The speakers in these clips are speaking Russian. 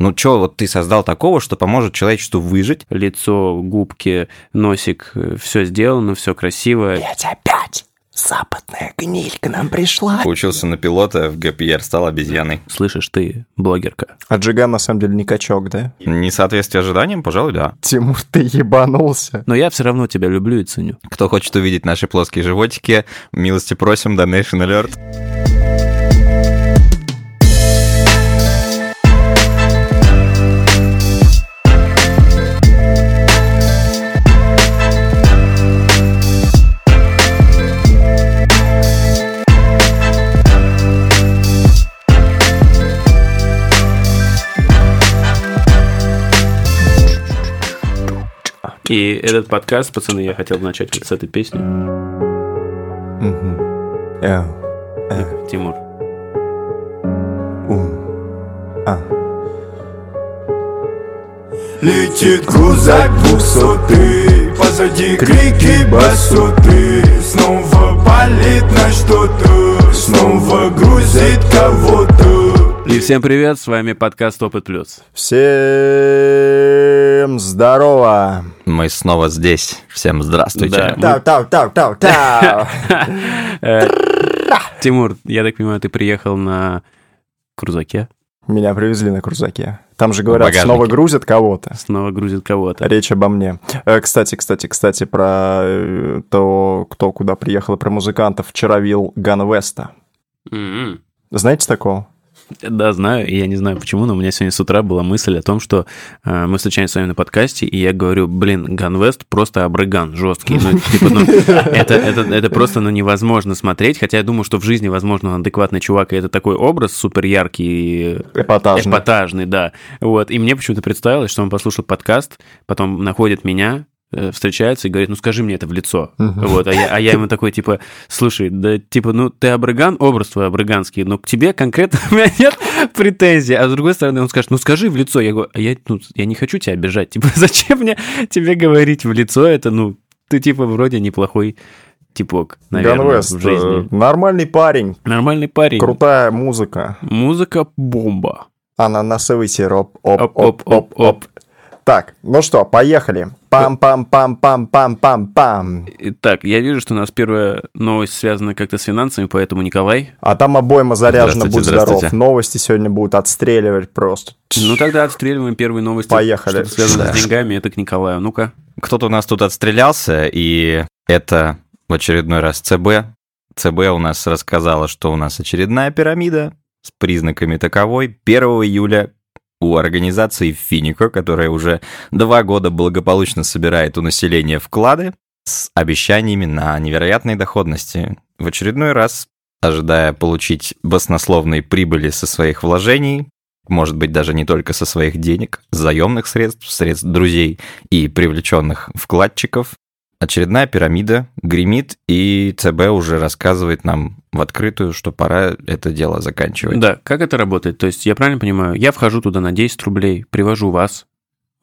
Ну что, вот ты создал такого, что поможет человечеству выжить? Лицо, губки, носик, все сделано, все красиво. Блять, опять! Западная гниль к нам пришла. Учился на пилота, в ГПР стал обезьяной. Слышишь, ты блогерка. А Джиган на самом деле не качок, да? Несоответствие ожиданиям, пожалуй, да. Тимур, ты ебанулся. Но я все равно тебя люблю и ценю. Кто хочет увидеть наши плоские животики, милости просим, Donation Alert. И этот подкаст, пацаны, я хотел начать вот с этой песни. Э, Тимур. ум, а. Летит крузак двухсотый Позади крики басоты Снова палит на что-то Снова грузит кого-то И всем привет, с вами подкаст Опыт Плюс. Всем здорово. Мы снова здесь. Всем здравствуйте. Да. Тау, тау, тау, тау, тау. Тимур, я так понимаю, ты приехал на крузаке, Меня привезли на крузаке. Там же говорят, снова грузят кого-то. снова грузит кого-то. Речь обо мне. Кстати, кстати, кстати, про то, кто куда приехал, и про музыкантов. Вчера вил Ган Веста. М-м. Знаете такого? Да, знаю, и я не знаю почему, но у меня сегодня с утра была мысль о том, что э, мы встречаемся с вами на подкасте, и я говорю, блин, Ганвест просто абрыган жесткий. Ну, типа, ну, это, это, это просто ну, невозможно смотреть, хотя я думаю, что в жизни, возможно, он адекватный чувак, и это такой образ супер яркий, Эпатажный. эпатажный, да. Вот, и мне почему-то представилось, что он послушал подкаст, потом находит меня, э, встречается и говорит, ну скажи мне это в лицо. Мгм. Вот, а я, а я ему такой, типа, слушай, да, типа, ну, ты абрыган, образ твой абрыганский, но к тебе конкретно у меня нет претензий. А с другой стороны, он скажет, ну, скажи в лицо. Я говорю, а я, ну, я не хочу тебя обижать. Типа, зачем мне тебе говорить в лицо это, ну, ты, типа, вроде неплохой типок, наверное, Вест, в жизни. э, нормальный парень, Нормальный парень. крутая музыка. Музыка бомба. Ананасовый сироп. Оп, оп, оп, Оп-оп-оп-оп. оп. Так, ну что, поехали. Пам-пам-пам-пам-пам-пам. Итак, я вижу, что у нас первая новость связана как-то с финансами, поэтому, Николай, А там обойма заряжена, будь здоров. Новости сегодня будут отстреливать просто. ну тогда отстреливаем первые новости. Поехали. Что связано Да. с деньгами, это к Николаю. Ну-ка. Кто-то у нас тут отстрелялся, и это в очередной раз ЦБ. ЦБ у нас рассказала, что у нас очередная пирамида с признаками таковой. 1 июля у организации Финико, которая уже два года благополучно собирает у населения вклады с обещаниями на невероятные доходности. В очередной раз, ожидая получить баснословные прибыли со своих вложений, может быть, даже не только со своих денег, заемных средств, средств друзей и привлеченных вкладчиков, очередная пирамида гремит, и ЦБ уже рассказывает нам в открытую, что пора это дело заканчивать. Да, как это работает? То есть я правильно понимаю, я вхожу туда на 10 рублей, привожу вас,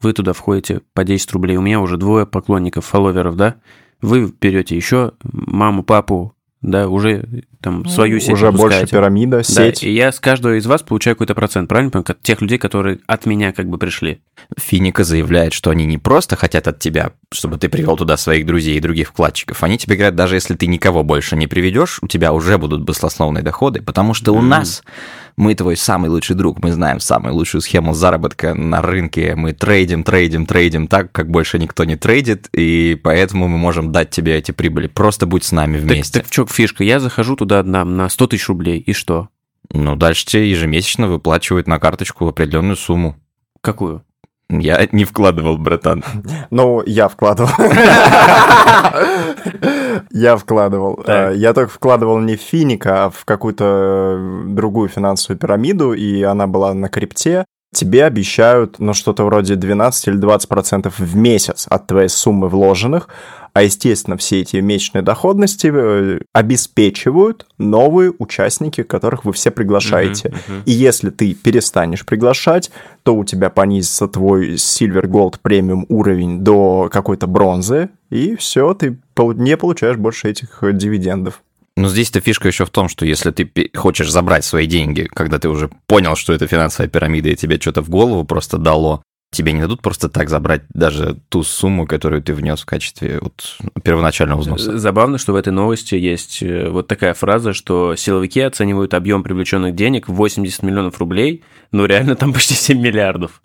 вы туда входите по 10 рублей, у меня уже двое поклонников, фолловеров, да? Вы берете еще маму, папу, да, уже там свою сеть Уже больше выпускаете. пирамида, Да, сеть. и я с каждого из вас получаю какой-то процент, правильно понимаю? От тех людей, которые от меня как бы пришли. Финика заявляет, что они не просто хотят от тебя, чтобы ты привел туда своих друзей и других вкладчиков. Они тебе говорят, даже если ты никого больше не приведешь, у тебя уже будут баслословные доходы, потому что у Мгм. нас мы твой самый лучший друг, мы знаем самую лучшую схему заработка на рынке, мы трейдим, трейдим, трейдим так, как больше никто не трейдит, и поэтому мы можем дать тебе эти прибыли. Просто будь с нами Так, вместе. так в чё фишка? Я захожу туда на, на 100 тысяч рублей, и что? Ну, дальше тебе ежемесячно выплачивают на карточку определенную сумму. Какую? Я не вкладывал, братан. Ну, я вкладывал. Я вкладывал. Э, Я только вкладывал не в Финика, а в какую-то э, другую финансовую пирамиду, и она была на крипте. Тебе обещают, ну, что-то вроде 12 или 20 процентов в месяц от твоей суммы вложенных, а, естественно, все эти месячные доходности э, обеспечивают новые участники, которых вы все приглашаете. Мгм, мгм. И если ты перестанешь приглашать, то у тебя понизится твой Silver Gold премиум уровень до какой-то бронзы, и все, ты не получаешь больше этих э, дивидендов. Но здесь-то фишка еще в том, что если ты хочешь забрать свои деньги, когда ты уже понял, что это финансовая пирамида, и тебе что-то в голову просто дало, тебе не дадут просто так забрать даже ту сумму, которую ты внес в качестве вот, первоначального взноса. Забавно, что в этой новости есть э, вот такая фраза, что силовики оценивают объем привлеченных денег в 80 миллионов рублей, но реально там почти 7 миллиардов.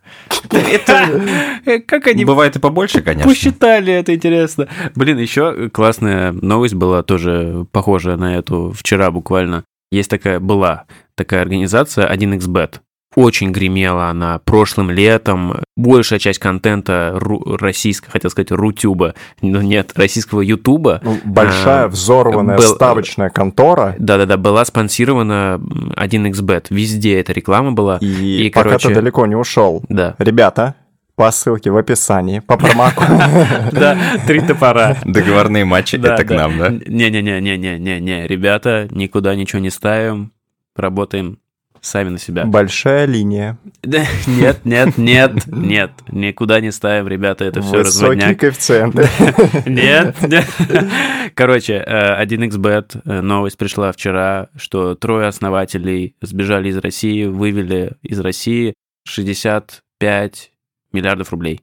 Это э, как они Бывает и побольше, конечно. посчитали, это интересно. Блин, еще классная новость была тоже похожая на эту вчера буквально. Есть такая, была такая организация 1xbet. Очень гремела она прошлым летом. Большая часть контента ру- российского, хотел сказать, рутюба, но нет, российского ютуба. Ну, большая А, взорванная был- ставочная контора, Да-да-да, была спонсирована м, 1xbet. Везде эта реклама была. и, И, пока короче- ты далеко не ушел. Да. Ребята, по ссылке в описании, по промоку. Да, три топора. Договорные матчи это к нам, да? Не-не-не-не-не-не-не, ребята, никуда ничего не ставим, работаем сами на себя. Большая линия, Нет, нет, нет, нет, никуда не ставим, ребята, это все высокие разводняк. коэффициенты. Нет, нет. Короче, э, 1xbet, э, новость пришла вчера, что трое основателей сбежали из России, вывели из России 65 миллиардов рублей.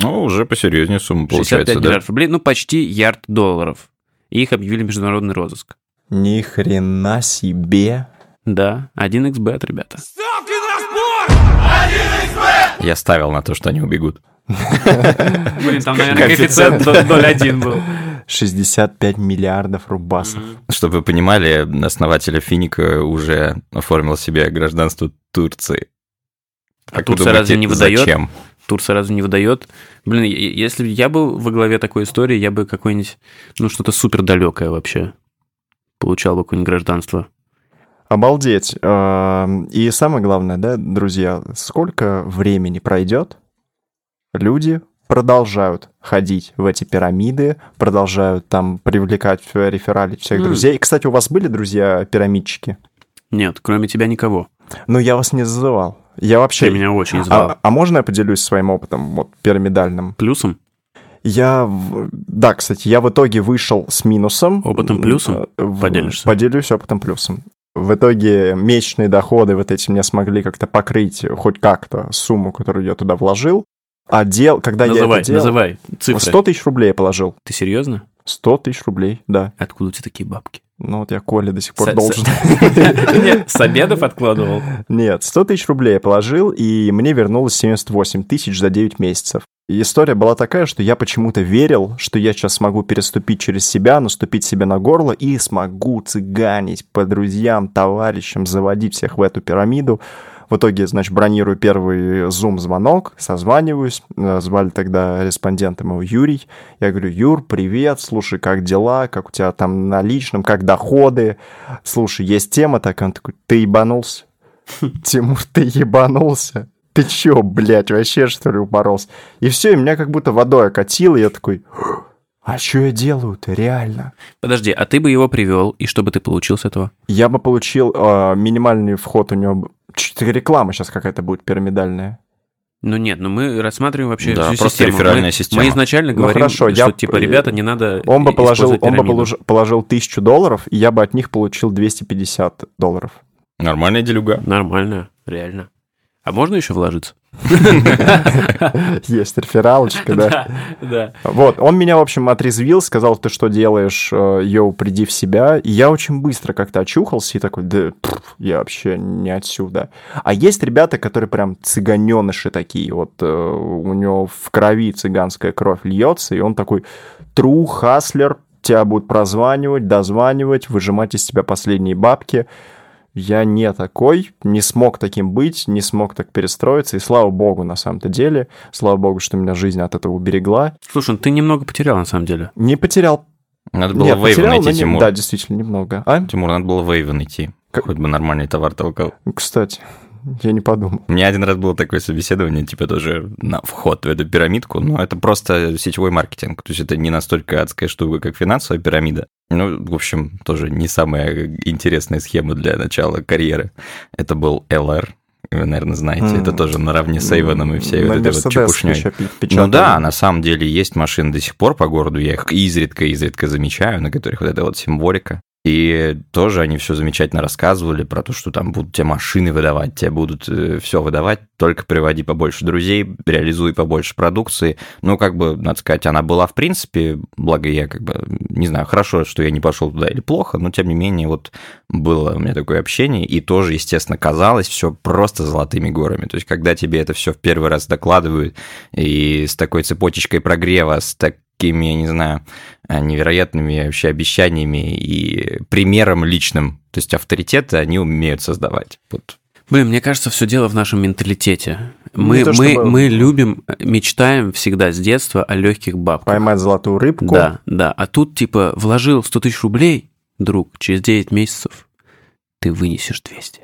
Ну, уже посерьезнее сумма 65 получается, да? миллиардов рублей, ну почти ярд долларов. И их объявили международный розыск. Ни хрена себе. Да, 1xbet, ребята. Я ставил на то, что они убегут. Блин, там, наверное, коэффициент 0,1 был. 65 миллиардов рубасов. Чтобы вы понимали, основатель Финика уже оформил себе гражданство Турции. А Как Турция разве не выдает? Зачем? Турция разве не выдает? Блин, если бы я был во главе такой истории, я бы какой-нибудь, ну, что-то супер далекое вообще получал бы какое-нибудь гражданство. Обалдеть. Эм, И самое главное, да, друзья, сколько времени пройдет, люди продолжают ходить в эти пирамиды, продолжают там привлекать, рефералить всех М. друзей. Кстати, у вас были друзья-пирамидчики? Нет, кроме тебя никого. Ну, я вас не зазывал. Я вообще... Ты меня очень звал. А, а можно я поделюсь своим опытом, вот, пирамидальным? Плюсом? Я, да, кстати, я в итоге вышел с минусом. Опытом плюсом? Э, Поделишься? Поделюсь опытом плюсом. В итоге месячные доходы вот эти мне смогли как-то покрыть хоть как-то сумму, которую я туда вложил. А дел, когда я Называй, это делал... называй цифры. 100 тысяч рублей я положил. Ты серьезно? 100 тысяч рублей, да. Откуда у тебя такие бабки? Ну вот я Коле до сих пор С- должен. Нет, с обедов откладывал. Нет, 100 тысяч рублей я положил, и мне вернулось 78 тысяч за 9 месяцев. И история была такая, что я почему-то верил, что я сейчас смогу переступить через себя, наступить себе на горло и смогу цыганить по друзьям, товарищам, заводить всех в эту пирамиду. В итоге, значит, бронирую первый зум-звонок, созваниваюсь. Э, Звали тогда респондентом его Юрий. Я говорю, Юр, привет, слушай, как дела, как у тебя там на личном, как доходы? Слушай, есть тема такая. Он такой, ты ебанулся? Тимур, ты ебанулся? Ты чё, блядь, вообще что ли упоролся? И все, и меня как будто водой окатило, и я такой, а что я делаю-то, реально? Подожди, а ты бы его привел, и что бы ты получил с этого? Я бы получил э, минимальный вход у него... Что-то реклама сейчас какая-то будет пирамидальная. Ну нет, ну мы рассматриваем вообще Да, всю просто систему. реферальная мы, система. Мы изначально Ну, говорим, хорошо, что я- типа, ребята, не надо Он бы положил, он бы положил, положил тысячу долларов, и я бы от них получил 250 долларов. Нормальная делюга. Нормально, реально. А можно еще вложиться? Есть рефералочка, да. Да. Вот, он меня, в общем, отрезвил, сказал, ты что делаешь, э, йоу, приди в себя. И я очень быстро как-то очухался и такой, да, я вообще не отсюда. А есть ребята, которые прям цыганеныши такие, вот э, у него в крови цыганская кровь льется, и он такой true хаслер, тебя будут прозванивать, дозванивать, выжимать из тебя последние бабки. Я не такой, не смог таким быть, не смог так перестроиться, и слава богу, на самом-то деле, слава богу, что меня жизнь от этого уберегла. Слушай, ну ты немного потерял на самом деле. Не потерял. Надо было Нет, потерял, найти, не- Тимур. Да, действительно, немного. А? Тимур, надо было вейвен найти. Как- Хоть бы нормальный товар толкал. Кстати, я не подумал. У меня один раз было такое собеседование, типа тоже на вход в эту пирамидку, но это просто сетевой маркетинг, то есть это не настолько адская штука, как финансовая пирамида. Ну, в общем, тоже не самая интересная схема для начала карьеры. Это был LR, вы, наверное, знаете, М. это тоже наравне с Эйвоном и всей На вот этой вот чепушней. Ну да, на самом деле есть машины до сих пор по городу, я их изредка-изредка замечаю, на которых вот эта вот символика. И тоже они все замечательно рассказывали про то, что там будут тебе машины выдавать, тебе будут все выдавать, только приводи побольше друзей, реализуй побольше продукции. Ну, как бы, надо сказать, она была в принципе, благо я как бы, не знаю, хорошо, что я не пошел туда или плохо, но тем не менее вот было у меня такое общение, и тоже, естественно, казалось все просто золотыми горами. То есть, когда тебе это все в первый раз докладывают, и с такой цепочечкой прогрева, с так такими, я не знаю, э, невероятными вообще обещаниями и примером личным. То есть авторитеты они умеют создавать. Вот. Блин, мне кажется, все дело в нашем менталитете. Мы, то, мы, чтобы- мы любим, мечтаем всегда с детства о легких бабках. Поймать золотую рыбку. Да, да. А тут, типа, вложил 100 тысяч рублей, друг, через 9 месяцев ты вынесешь 200.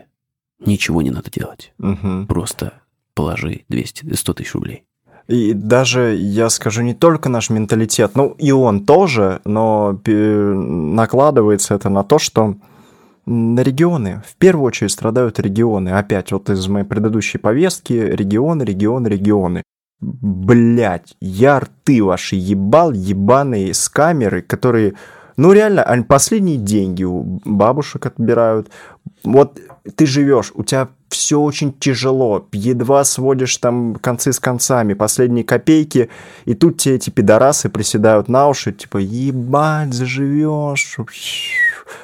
Ничего не надо делать. Мгм. Просто положи 200, 100 тысяч рублей. И даже, я скажу, не только наш менталитет, ну и он тоже, но пе- накладывается это на то, что на регионы, в первую очередь страдают регионы. Опять вот из моей предыдущей повестки, регионы, регионы, регионы. Блять, я рты ваши ебал, ебаные с камеры, которые, ну реально, последние деньги у бабушек отбирают. Вот ты живешь, у тебя все очень тяжело, едва сводишь там концы с концами, последние копейки, и тут тебе эти пидорасы приседают на уши, типа, ебать, заживешь,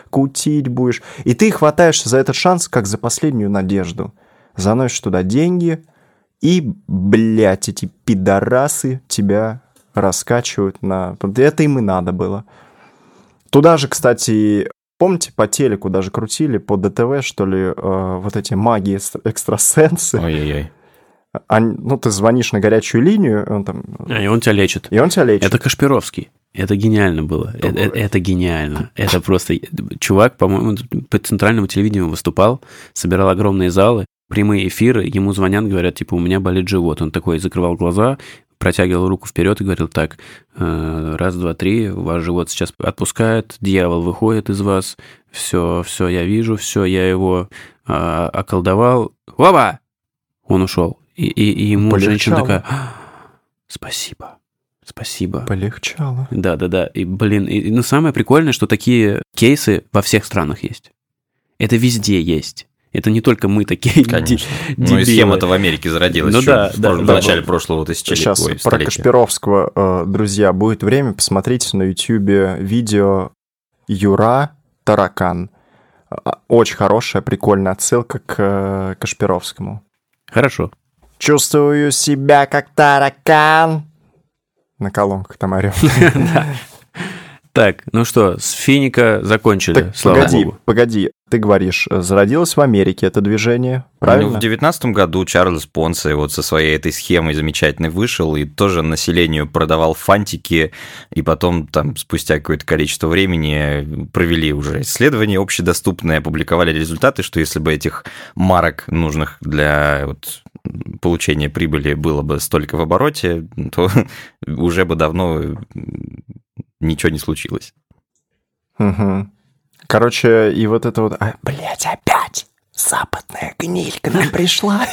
кутить будешь. И ты хватаешься за этот шанс, как за последнюю надежду. Заносишь туда деньги, и, блядь, эти пидорасы тебя раскачивают на... Это им и надо было. Туда же, кстати, помните, по телеку даже крутили, по ДТВ, что ли, э, вот эти маги экстрасенсы. Ой-ой-ой. Они- ну, ты звонишь на горячую линию, он там... А, И он тебя лечит. И он тебя лечит. Это Кашпировский. Это гениально было. Э- э- Это, гениально. Это просто... Чувак, по-моему, по центральному телевидению выступал, собирал огромные залы, прямые эфиры, ему звонят, говорят, типа, у меня болит живот. Он такой закрывал глаза, протягивал руку вперед и говорил так, «Э, раз, два, три, ваш живот сейчас отпускает, дьявол выходит из вас, все, все, я вижу, все, я его а, околдовал. Оба! Он ушел. И, и- и ему Полегчало. женщина такая, «А, спасибо, спасибо. Полегчало. Да, да, да. И, блин, и, ну, самое прикольное, что такие кейсы во всех странах есть. Это везде есть. Это не только мы такие Конечно. ди- Ну и дебилы. схема-то в Америке зародилась Ну еще да, в, да, в да. начале прошлого тысячелетия. Сейчас ой, про. Кашпировского, э, друзья, будет время, посмотрите на ютюбе видео Юра Таракан. А, Очень хорошая, прикольная отсылка к э, Кашпировскому. Хорошо. Чувствую себя как таракан. На колонках там орёт. Так, ну что, с финика закончили, Так, слава погоди, богу. погоди. Ты говоришь, э, зародилось в Америке это движение, правильно? Ну, в девятнадцатом году Чарльз Понсе вот со своей этой схемой замечательной вышел и тоже населению продавал фантики, и потом там спустя какое-то количество времени провели уже исследования общедоступные, опубликовали результаты, что если бы этих марок нужных для вот получения прибыли было бы столько в обороте, то уже бы давно ничего не случилось. Мгм. Короче, и вот это вот... а, Блять, опять западная гниль к нам пришла.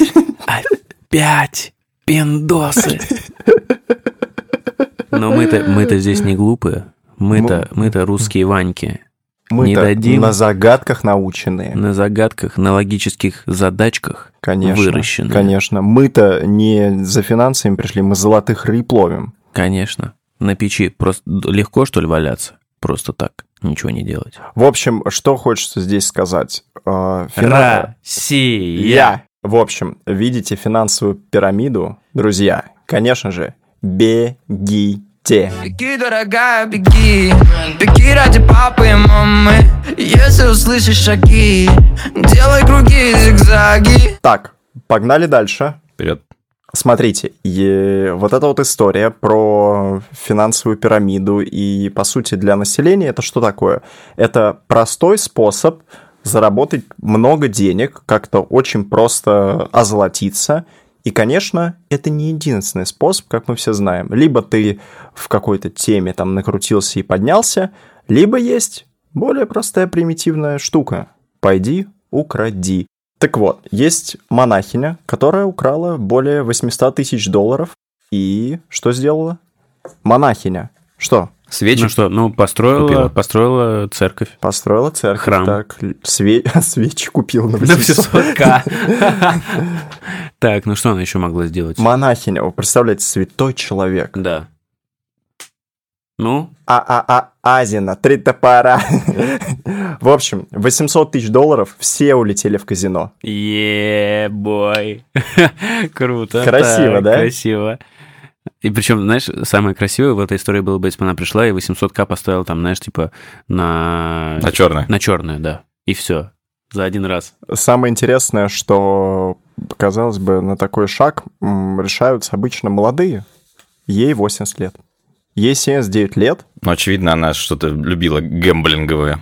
Опять пиндосы. Но мы-то мы-то здесь не глупые. Мы-то мы-то русские Ваньки. Мы-то дадим. на загадках наученные. На загадках, на логических задачках Конечно, выращенные. конечно. Мы-то не за финансами пришли, мы золотых рыб ловим. Конечно. На печи просто легко, что ли, валяться? Просто так, ничего не делать. В общем, что хочется здесь сказать? Э, фина- Россия. В общем, видите финансовую пирамиду, друзья, конечно же, бегите. Беги, дорогая, беги Беги ради папы и мамы Если услышишь шаги Делай круги и зигзаги Так, погнали дальше. Вперед. Смотрите, и вот эта вот история про финансовую пирамиду и, по сути, для населения это что такое? Это простой способ заработать много денег, как-то очень просто озолотиться. И, конечно, это не единственный способ, как мы все знаем. Либо ты в какой-то теме там накрутился и поднялся, либо есть более простая примитивная штука. Пойди, укради. Так вот, есть монахиня, которая украла более 800 тысяч долларов. И что сделала? Монахиня. Что? Свечи Ну что, ну построила, Купила. построила церковь. Построила церковь. Храм. Так, све- свечи купил на На 800. 800к. Так, ну что она еще могла сделать? Монахиня, вы представляете, святой человек. Да. Ну, А-а-а, Азина, три топора. В общем, 800 тысяч долларов, все улетели в казино. Е-бой. Круто. Красиво, да? Красиво. И причем, знаешь, самое красивое в этой истории было бы, если бы она пришла и 800к поставила там, знаешь, типа на... на черное. На черную, да. И все. За один раз. Самое интересное, что, казалось бы, на такой шаг решаются обычно молодые. Ей 80 лет. Ей 79 лет. Но, очевидно, она что-то любила гэмблинговое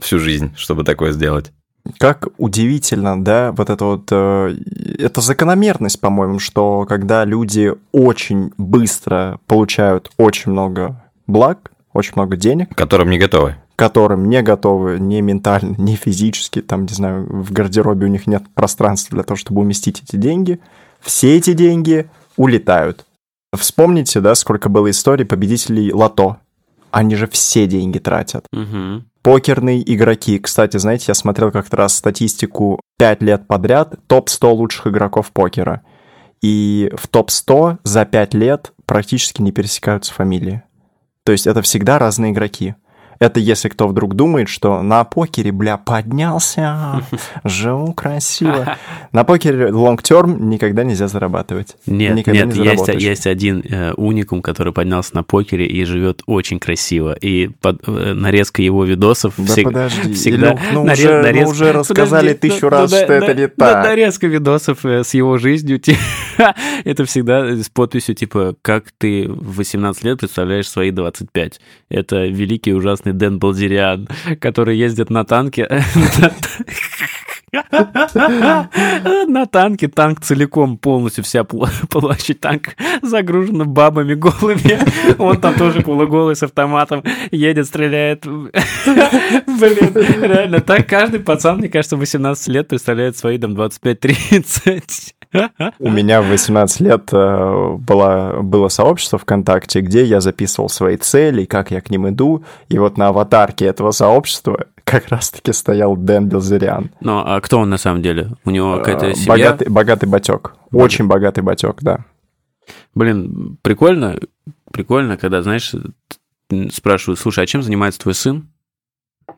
всю жизнь, чтобы такое сделать. Как удивительно, да, вот это вот... э, это закономерность, по-моему, что когда люди очень быстро получают очень много благ, очень много денег, которым не готовы. которым не готовы ни ментально, ни физически, там, не знаю, в гардеробе у них нет пространства для того, чтобы уместить эти деньги, все эти деньги улетают. Вспомните, да, сколько было историй победителей лото. Они же все деньги тратят. Мгм. Покерные игроки. Кстати, знаете, я смотрел как-то раз статистику 5 лет подряд, топ-100 лучших игроков покера. И в топ-100 за 5 лет практически не пересекаются фамилии. То есть это всегда разные игроки. Это если кто вдруг думает, что на покере, бля, поднялся, живу красиво. На покере лонг-терм никогда нельзя зарабатывать. Нет, Никогда нет, не есть, есть один э, уникум, который поднялся на покере и живет очень красиво. И под- э, нарезка его видосов Да всег- подожди, всегда... Илюх, ну наре- уже- ну нарез- уже рассказали Подожди, тысячу ну- раз, ну что да- это не да, так. нарезка видосов э, с его жизнью, это всегда с подписью, типа, как ты в 18 лет представляешь свои 25. Это великий ужасный Дэн Балдериан, который ездит на танке. На танке танк целиком, полностью вся площадь танка загружена бабами голыми. Он там тоже полуголый с автоматом едет, стреляет. Блин, реально, так каждый пацан, мне кажется, 18 лет представляет свои там 25-30. У меня в 18 лет э, было, было сообщество ВКонтакте, где я записывал свои цели, как я к ним иду, и вот на аватарке этого сообщества как раз-таки стоял Дэн Белзериан. Ну, а кто он на самом деле? У него какая-то Э, семья? Богатый, богатый батек. Очень богатый батек, да. Блин, прикольно, прикольно, когда, знаешь, спрашивают, слушай, а чем занимается твой сын?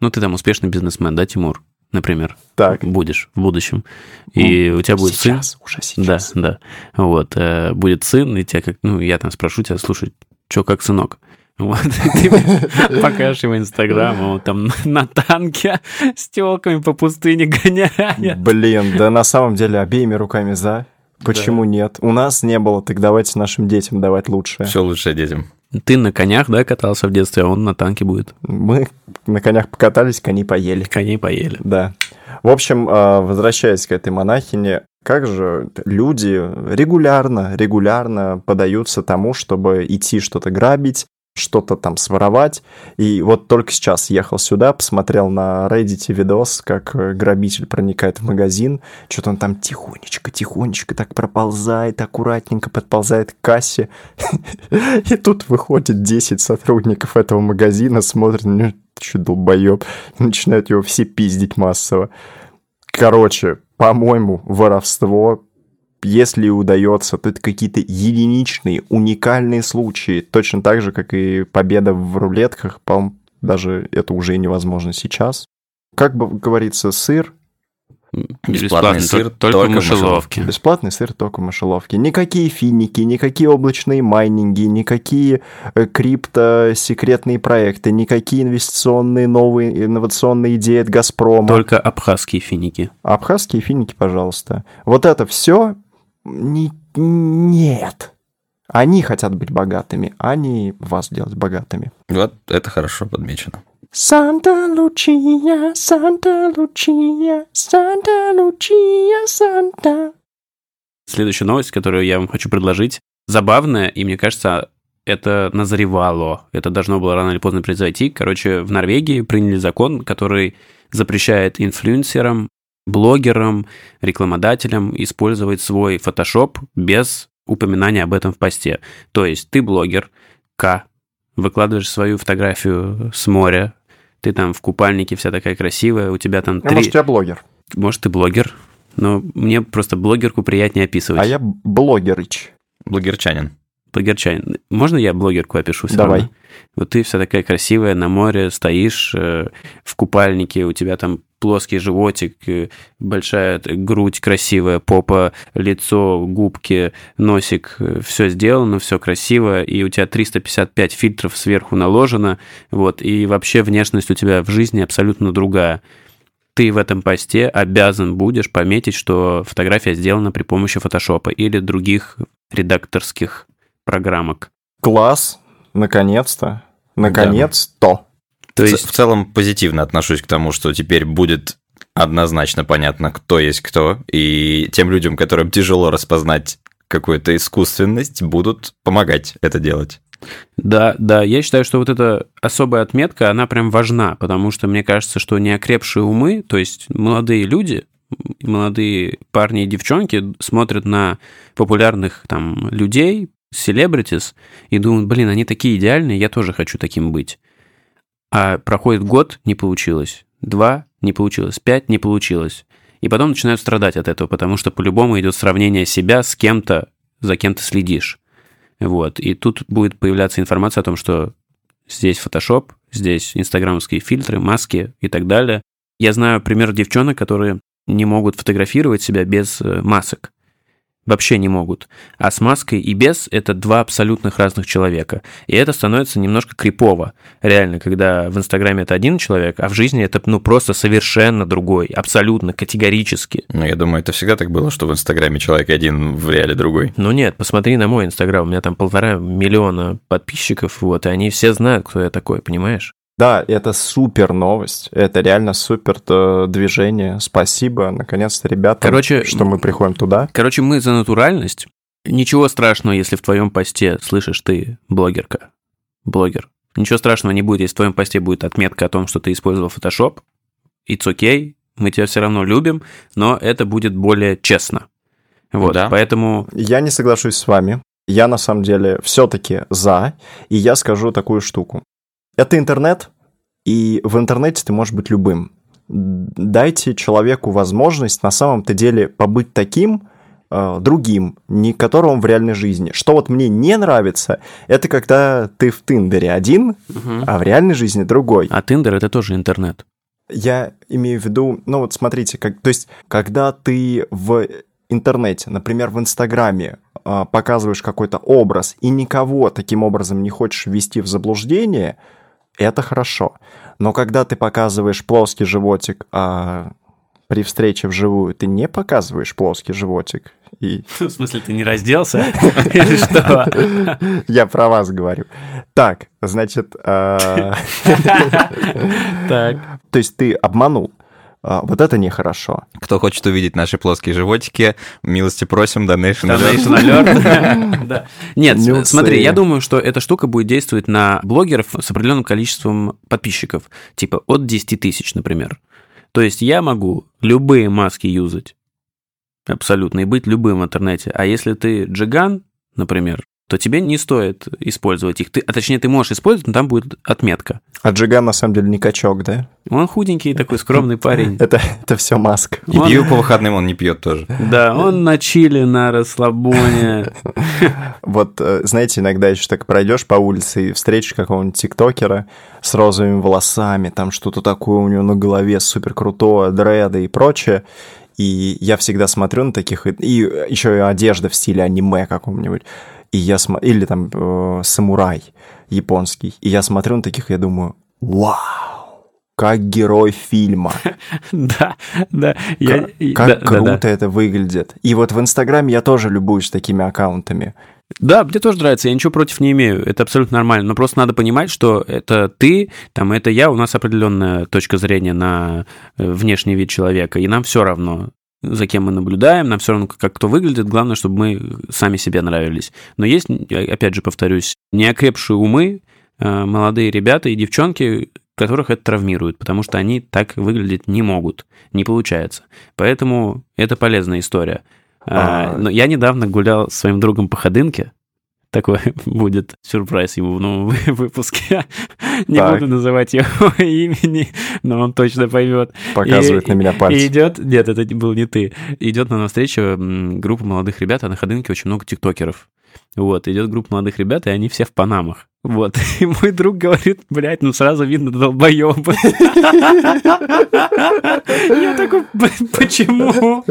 Ну, ты там успешный бизнесмен, да, Тимур, например, Так. будешь в будущем. И у тебя будет сын. сейчас, уже сейчас. Да, да. Вот, э, будет сын, и тебя как, ну, я там спрошу тебя, слушай, что как сынок? Вот, ты покажешь его инстаграм, а он там на танке с телками по пустыне гоняет. Блин, да на самом деле обеими руками за. Почему нет? У нас не было, так давайте нашим детям давать лучшее. Все лучшее детям. Ты на конях, да, катался в детстве, а он на танке будет. Мы на конях покатались, кони поели. Коней поели. Да. В общем, э, возвращаясь к этой монахине, как же люди регулярно, регулярно подаются тому, чтобы идти что-то грабить, что-то там своровать. И вот только сейчас ехал сюда, посмотрел на Reddit видос, как э, грабитель проникает в магазин, что-то он там тихонечко, тихонечко так проползает, аккуратненько подползает к кассе. И тут выходит 10 сотрудников этого магазина, смотрят, ну, что долбоеб, начинают его все пиздить массово. Короче, по-моему, воровство, если удается, то это какие-то единичные, уникальные случаи. Точно так же, как и победа в рулетках, по даже это уже невозможно сейчас. Как бы говорится, сыр, Бесплатный сыр только, только в мышеловке. бесплатный сыр только в мышеловке. Никакие финики, никакие облачные майнинги, никакие э, крипто секретные проекты, никакие инвестиционные новые инновационные идеи от Газпрома. Только абхазские финики. Абхазские финики, пожалуйста. Вот это все не... нет. Они хотят быть богатыми, а не вас делать богатыми. Вот это хорошо подмечено. Санта-Лучия, Санта-Лучия, Санта-Лучия, Санта. Следующая новость, которую я вам хочу предложить, забавная, и мне кажется, это назревало. Это должно было рано или поздно произойти. Короче, в Норвегии приняли закон, который запрещает инфлюенсерам, блогерам, рекламодателям использовать свой фотошоп без упоминания об этом в посте. То есть ты блогер, К, выкладываешь свою фотографию с моря, ты там в купальнике вся такая красивая, у тебя там Ну, три... может, я блогер. Может, ты блогер, но мне просто блогерку приятнее описывать. А я блогерыч. Блогерчанин. Блогерчанин. Можно я блогерку опишу? всё Давай. равно? Вот ты вся такая красивая, на море стоишь э, в купальнике, у тебя там плоский животик, э, большая грудь красивая, попа, лицо, губки, носик, все сделано, все красиво, и у тебя 355 фильтров сверху наложено, вот, и вообще внешность у тебя в жизни абсолютно другая. Ты в этом посте обязан будешь пометить, что фотография сделана при помощи фотошопа или других редакторских программок. Класс. Наконец-то. Наконец-то. То есть, в целом позитивно отношусь к тому, что теперь будет однозначно понятно, кто есть кто, и тем людям, которым тяжело распознать какую-то искусственность, будут помогать это делать. да, да, я считаю, что вот эта особая отметка, она прям важна, потому что мне кажется, что неокрепшие умы, то есть молодые люди, молодые парни и девчонки смотрят на популярных там людей, селебритис, и думают, блин, они такие идеальные, я тоже хочу таким быть. А проходит год, не получилось. Два, не получилось. Пять, не получилось. И потом начинают страдать от этого, потому что по-любому идет сравнение себя с кем-то, за кем ты следишь. Вот. И тут будет появляться информация о том, что здесь фотошоп, здесь инстаграмовские фильтры, маски и так далее. Я знаю пример девчонок, которые не могут фотографировать себя без э, масок. Вообще не могут. А с маской и без – это два абсолютных разных человека. И это становится немножко крипово. Реально, когда в Инстаграме это один человек, а в жизни это ну просто совершенно другой. Абсолютно, категорически. Ну, я думаю, это всегда так было, что в Инстаграме человек один, в реале другой. Ну нет, посмотри на мой Инстаграм. У меня там полтора миллиона подписчиков, вот, и они все знают, кто я такой, понимаешь? Да, это супер новость. Это реально супер э, движение. Спасибо, наконец-то, ребята, Короче, что мы приходим туда. Короче, мы за натуральность. Ничего страшного, если в твоем посте слышишь ты блогерка, блогер. Ничего страшного не будет, если в твоем посте будет отметка о том, что ты использовал Photoshop. It's okay, мы тебя все равно любим, но это будет более честно. Вот, Да. поэтому Я не соглашусь с вами. Я на самом деле все-таки за, и я скажу такую штуку. Это интернет, и в интернете ты можешь быть любым. Дайте человеку возможность на самом-то деле побыть таким, э, другим, не которым в реальной жизни. Что вот мне не нравится, это когда ты в Тиндере один, а в реальной жизни другой. а Тиндер это тоже интернет. Я имею в виду, ну вот смотрите, как, то есть, когда ты в интернете, например, в Инстаграме а, показываешь какой-то образ и никого таким образом не хочешь ввести в заблуждение, это хорошо. Но когда ты показываешь плоский животик, а при встрече вживую ты не показываешь плоский животик, и В смысле, ты не разделся? Или что? я про вас говорю. Так, значит, а, Так. то есть ты обманул. А, Вот это нехорошо. Кто хочет увидеть наши плоские животики, милости просим, donation alert. Donation alert. Да. Нет, Нюцы. смотри, я думаю, что эта штука будет действовать на блогеров с определенным количеством подписчиков, типа от 10 тысяч, например. То есть я могу любые маски юзать, абсолютно, и быть любым в интернете. А если ты джиган, например, то тебе не стоит использовать их. Ты, а точнее, ты можешь использовать, но там будет отметка. А Джиган на самом деле не качок, да? Он худенький такой скромный парень. Это, это все маска. И Он- пиво по выходным он не пьет тоже. Да, он на чили, на расслабоне. Вот, э, знаете, иногда еще так пройдешь по улице и встретишь какого-нибудь тиктокера с розовыми волосами, там что-то такое у него на голове супер крутое, дреды и прочее. И я всегда смотрю на таких, и- и еще и одежда в стиле аниме каком-нибудь. И я смо... Или там э, самурай японский. И я смотрю на таких, и я думаю, вау, как герой фильма. Да, да. я- Как, да, круто да. это выглядит. И вот в Инстаграме я тоже любуюсь такими аккаунтами. Да, мне тоже нравится, я ничего против не имею, это абсолютно нормально, но просто надо понимать, что это ты, там, это я, у нас определенная точка зрения на э, внешний вид человека, и нам все равно, за кем мы наблюдаем, нам все равно, как кто выглядит, главное, чтобы мы сами себе нравились. Но есть, опять же повторюсь, неокрепшие умы, э, молодые ребята и девчонки, которых это травмирует, потому что они так выглядеть не могут, не получается. Поэтому это полезная история. А, А. Но я недавно гулял с своим другом по Ходынке, Такой будет сюрприз ему в новом вы- выпуске. Не Так. буду называть его имени, но он точно поймет. Показывает И- на меня И пальцем. идет, нет, это был не ты. Идет на навстречу м, группа молодых ребят, а на ходынке очень много тиктокеров. Вот, идет группа молодых ребят, и они все в панамах. Вот, и мой друг говорит, блядь, ну сразу видно долбоебы. Я такой, «Блин, почему?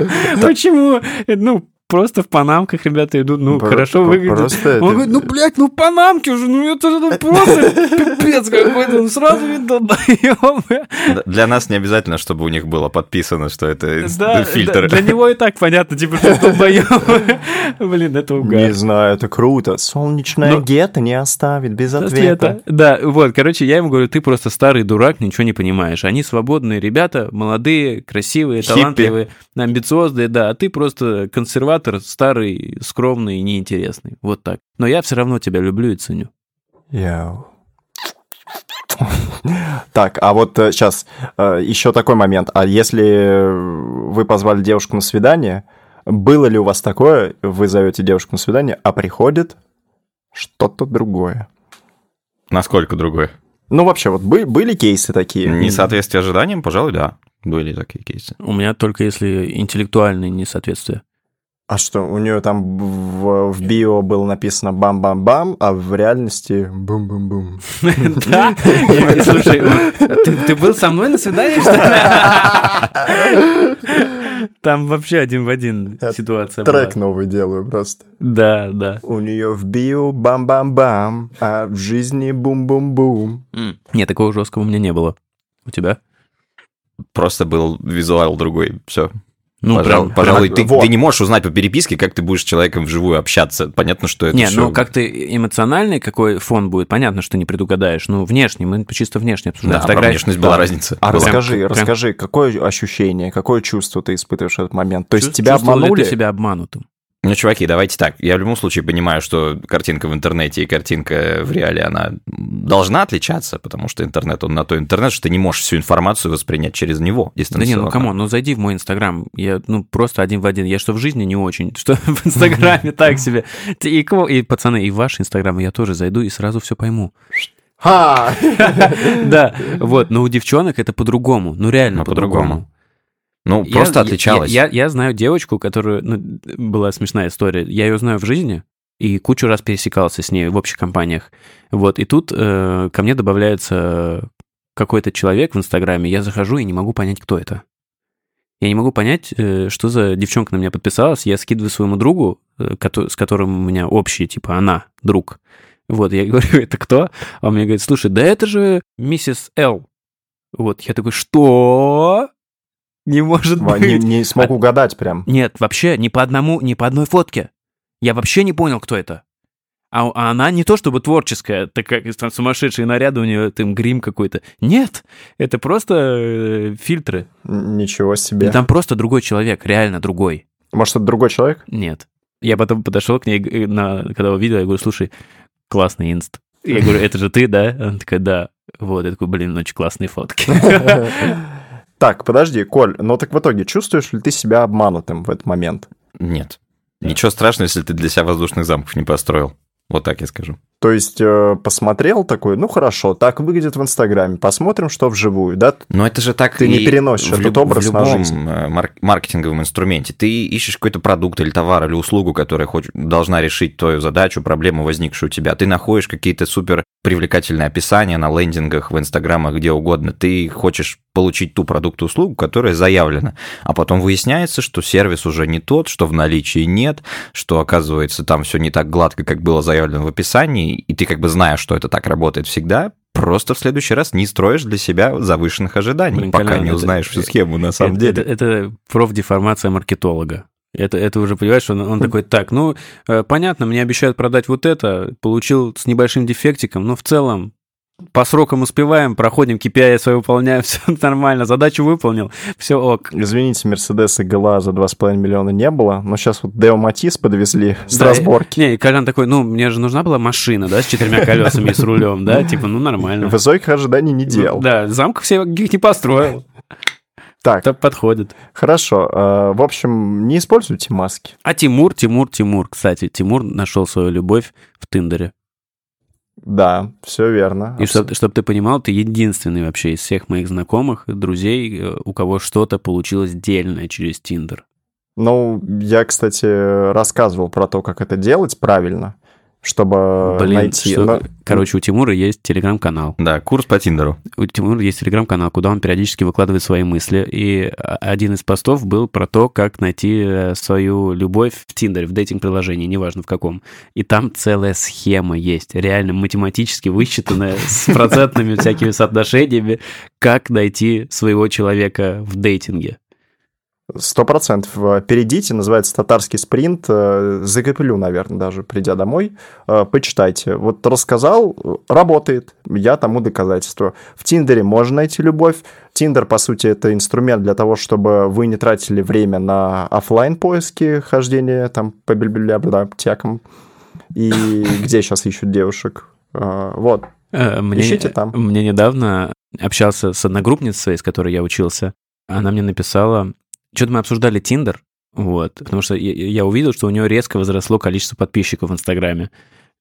Почему? Ну, просто в панамках ребята идут, ну, Про- хорошо выглядят. Просто Он это- говорит, ну, блядь, ну, панамки уже, ну, это же ну, просто пипец какой-то, ну, сразу видно Для нас не обязательно, чтобы у них было подписано, что это Да, фильтр. да, для него и так понятно, типа, что это долбоёбы. Блин, это Не угар. знаю, это круто. Солнечное Но- гетто не оставит без ответа. Да, вот, короче, я ему говорю, ты просто старый дурак, ничего не понимаешь. Они свободные ребята, молодые, красивые, Хиппи. талантливые, амбициозные, да, а ты просто консерватор, старый, скромный и неинтересный. Вот так. Но я все равно тебя люблю и ценю. Яу. Так, а вот сейчас еще такой момент. А если вы позвали девушку на свидание, было ли у вас такое, вы зовете девушку на свидание, а приходит что-то другое? Насколько другой? Ну, вообще, вот бы- были кейсы такие? Несоответствие ожиданиям, пожалуй, да. Были такие кейсы. У меня только если интеллектуальное несоответствие. А что, у нее там в, в био было написано бам-бам-бам, а в реальности бум-бум-бум. Да? Слушай, ты ты был со мной на свидании, что ли? Там вообще один в один ситуация была. Трек новый делаю просто. Да, да. У нее в био бам-бам-бам, а в жизни бум-бум-бум. Нет, такого жесткого у меня не было. У тебя? Просто был визуал другой. Все. Ну, Пожал- прям- пожалуй, прям- ты, вот. ты не можешь узнать по переписке, как ты будешь с человеком вживую общаться. Понятно, что это Не, всё- ну как ты эмоциональный, какой фон будет, понятно, что не предугадаешь. Ну, внешне, мы чисто внешне обсуждаем. Да, про Фотографии- внешность была Да. разница. А Была. расскажи, Прям- расскажи, какое ощущение, какое чувство ты испытываешь в этот момент? То есть Чувс- тебя обманули? ты себя обманутым? Ну, чуваки, давайте так. Я в любом случае понимаю, что картинка в интернете и картинка в реале, она должна отличаться, потому что интернет, он на то интернет, что ты не можешь всю информацию воспринять через него Да не, ну come on, ну зайди в мой инстаграм. Я, ну, просто один в один. Я что в жизни не очень, что в инстаграме так себе. И, кого- и, пацаны, и в ваш инстаграм я тоже зайду и сразу все пойму. Ха! Да, вот, но у девчонок это по-другому. Ну, реально Ну, по-другому. Ну, Я- просто я- отличалась. Я, я знаю девочку, которую... Ну, была смешная история. Я ее знаю в жизни, и кучу раз пересекался с ней в общих компаниях. Вот, и тут э, ко мне добавляется какой-то человек в Инстаграме, я захожу и не могу понять, кто это. Я не могу понять, э, что за девчонка на меня подписалась. Я скидываю своему другу, э, с которым у меня общий, типа, она, друг. Вот, я говорю, это кто? А он мне говорит, слушай, да это же миссис Л. Вот, я такой, что? Не может Ва, быть. Не, не смог угадать прям. Нет, вообще ни по одному, ни по одной фотке. Я вообще не понял, кто это. А, а она не то чтобы творческая, так как там сумасшедшие наряды у нее, там грим какой-то. Нет, это просто э, фильтры. Ничего И себе. там просто другой человек, реально другой. Может, это другой человек? Нет. Я потом подошел к ней, э, на, когда увидел, я говорю, слушай, классный инст. Я говорю, это же ты, да? Она такая, да. Вот, я такой, блин, очень классные фотки. Так, подожди, Коль, ну так в итоге чувствуешь ли ты себя обманутым в этот момент? Нет. Ничего страшного, если ты для себя воздушных замков не построил. Вот так я скажу. То есть э, посмотрел такой, ну хорошо, так выглядит в Инстаграме, посмотрим, что вживую, да? Но это же так Ты не переносишь в этот образ в на любом жизнь. э, мар- маркетинговом инструменте. Ты ищешь какой-то продукт или товар или услугу, которая хоч- должна решить твою задачу, проблему, возникшую у тебя. Ты находишь какие-то супер привлекательные описания на лендингах, в инстаграмах, где угодно. Ты хочешь получить ту продукт услугу, которая заявлена. А потом выясняется, что сервис уже не тот, что в наличии нет, что, оказывается, там все не так гладко, как было заявлено в описании, и ты как бы знаешь, что это так работает всегда, просто в следующий раз не строишь для себя завышенных ожиданий, Блин, пока Колян, не это- узнаешь всю схему на самом это, деле. Это, это профдеформация маркетолога. Это, это уже, понимаешь, он, он такой, так, ну, э, понятно, мне обещают продать вот это, получил с небольшим дефектиком, но в целом по срокам успеваем, проходим, KPI я свой выполняю, все нормально, задачу выполнил, все ок. Извините, Мерседес и ГЛА за 2,5 миллиона не было, но сейчас вот Део Матис подвезли с Да, разборки. Не, и Колян такой, ну, мне же нужна была машина, да, с четырьмя колесами и с рулем, да, типа, ну, нормально. Высоких ожиданий не Ну, делал. Да, замков всех не построил. Так, Это подходит. хорошо. э, В общем, не используйте маски. А Тимур, Тимур, Тимур, кстати, Тимур нашел свою любовь в Тиндере. Да, все верно. И чтобы ты понимал, ты единственный вообще из всех моих знакомых, друзей, э, у кого что-то получилось дельное через Тиндер. Ну, я, кстати, рассказывал про то, как это делать правильно, чтобы Блин, найти... что- но- короче, у Тимура есть телеграм-канал. Да, курс по Тиндеру. У Тимура есть телеграм-канал, куда он периодически выкладывает свои мысли. И а, один из постов был про то, как найти э, свою любовь в Тиндере, в дейтинг-приложении, неважно в каком. И там целая схема есть, реально математически высчитанная, с процентными всякими соотношениями, как найти своего человека в дейтинге. Сто процентов. Э, Перейдите, называется татарский спринт. э, Закреплю, наверное, даже придя домой. Э, Почитайте. Вот рассказал, работает. Я тому доказательство. В Тиндере можно найти любовь. Тиндер, по сути, это инструмент для того, чтобы вы не тратили время на оффлайн поиски хождения там по библиотекам. И где сейчас ищут девушек. Вот. Мне, Ищите там. Мне недавно общался с одногруппницей, с которой я учился. Она мне написала... Что-то мы обсуждали Тиндер, вот, потому что я, я увидел, что у нее резко возросло количество подписчиков в Инстаграме.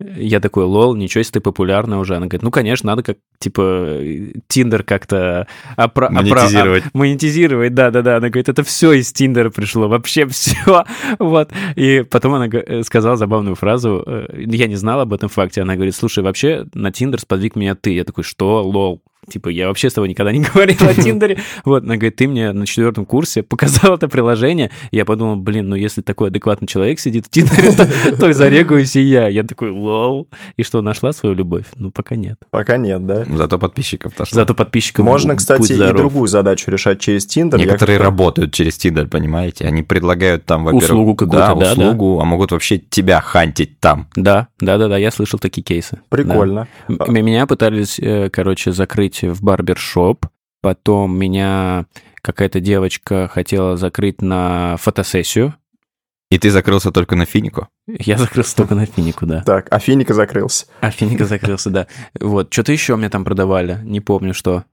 Я такой, lol, ничего себе, ты популярна уже. Она говорит, ну, конечно, надо как, типа, Тиндер как-то опра- опра- Монетизировать. оп- монетизировать, да-да-да. Она говорит, это все из Тиндера пришло, вообще все. Вот. И потом она э, сказала забавную фразу, э, я не знала об этом факте. Она говорит, слушай, вообще на Тиндер сподвиг меня ты. Я такой, что, lol? Типа, я вообще с тобой никогда не говорил о Тиндере. Вот, она говорит, ты мне на четвертом курсе показал это приложение. Я подумал, блин, ну если такой адекватный человек сидит в Тиндере, то, то зарегаюсь и я. Я такой, lol. И что, нашла свою любовь? Ну, пока нет. Пока нет, да? Зато подписчиков-то что. Зато подписчикам Можно, кстати, и другую задачу решать через Тиндер. Некоторые работают через Тиндер, понимаете? Они предлагают там, во-первых... Услугу какую-то, да, да, услугу, а могут вообще тебя хантить там. Да, да, да, да, я слышал такие кейсы. Прикольно. Да. Меня пытались, э, короче, закрыть в барбершоп. Потом меня какая-то девочка хотела закрыть на фотосессию. И ты закрылся только на финику. Я закрылся только на финику, да. Так, а Финика закрылся. А финика закрылся, да. Вот, что-то еще мне там продавали, не помню что.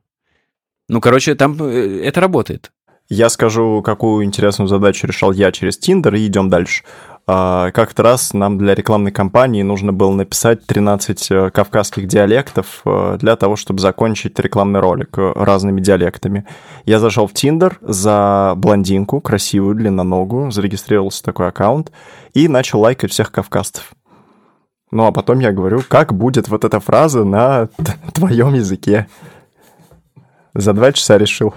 Ну, короче, там э, это работает. Я скажу, какую интересную задачу решал я через Тиндер, и идем дальше. А, Как-то раз нам для рекламной кампании нужно было написать 13 э, кавказских диалектов э, для того, чтобы закончить рекламный ролик э, разными диалектами. Я зашел в Тиндер за блондинку, красивую, длинноногую, зарегистрировался такой аккаунт и начал лайкать всех кавказцев. Ну, а потом я говорю, как будет вот эта фраза на твоем языке. За два часа решил.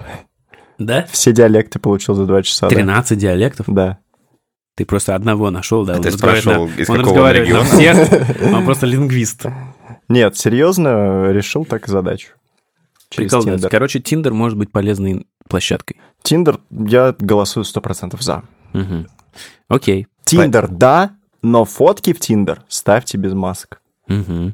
Да? Все диалекты получил за два часа. да. 13 диалектов? Да. Ты просто одного нашел, да? А он ты спрашивал, на- из он какого на региона? всех, он просто лингвист. Нет, серьезно, решил так задачу. Прикол. Короче, Тиндер может быть полезной площадкой. Тиндер, я голосую 100% за. Мгм. Окей. Тиндер, да, но фотки в Тиндер ставьте без масок. Мгм.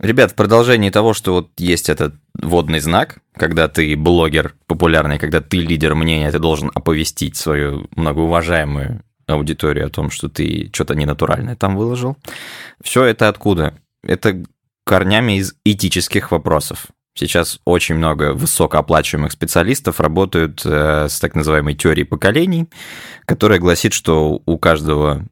Ребят, в продолжении того, что вот есть этот водный знак, когда ты блогер популярный, когда ты лидер мнения, ты должен оповестить свою многоуважаемую аудиторию о том, что ты что-то ненатуральное там выложил. Все это откуда? Это корнями из этических вопросов. Сейчас очень много высокооплачиваемых специалистов работают э, с так называемой теорией поколений, которая гласит, что у каждого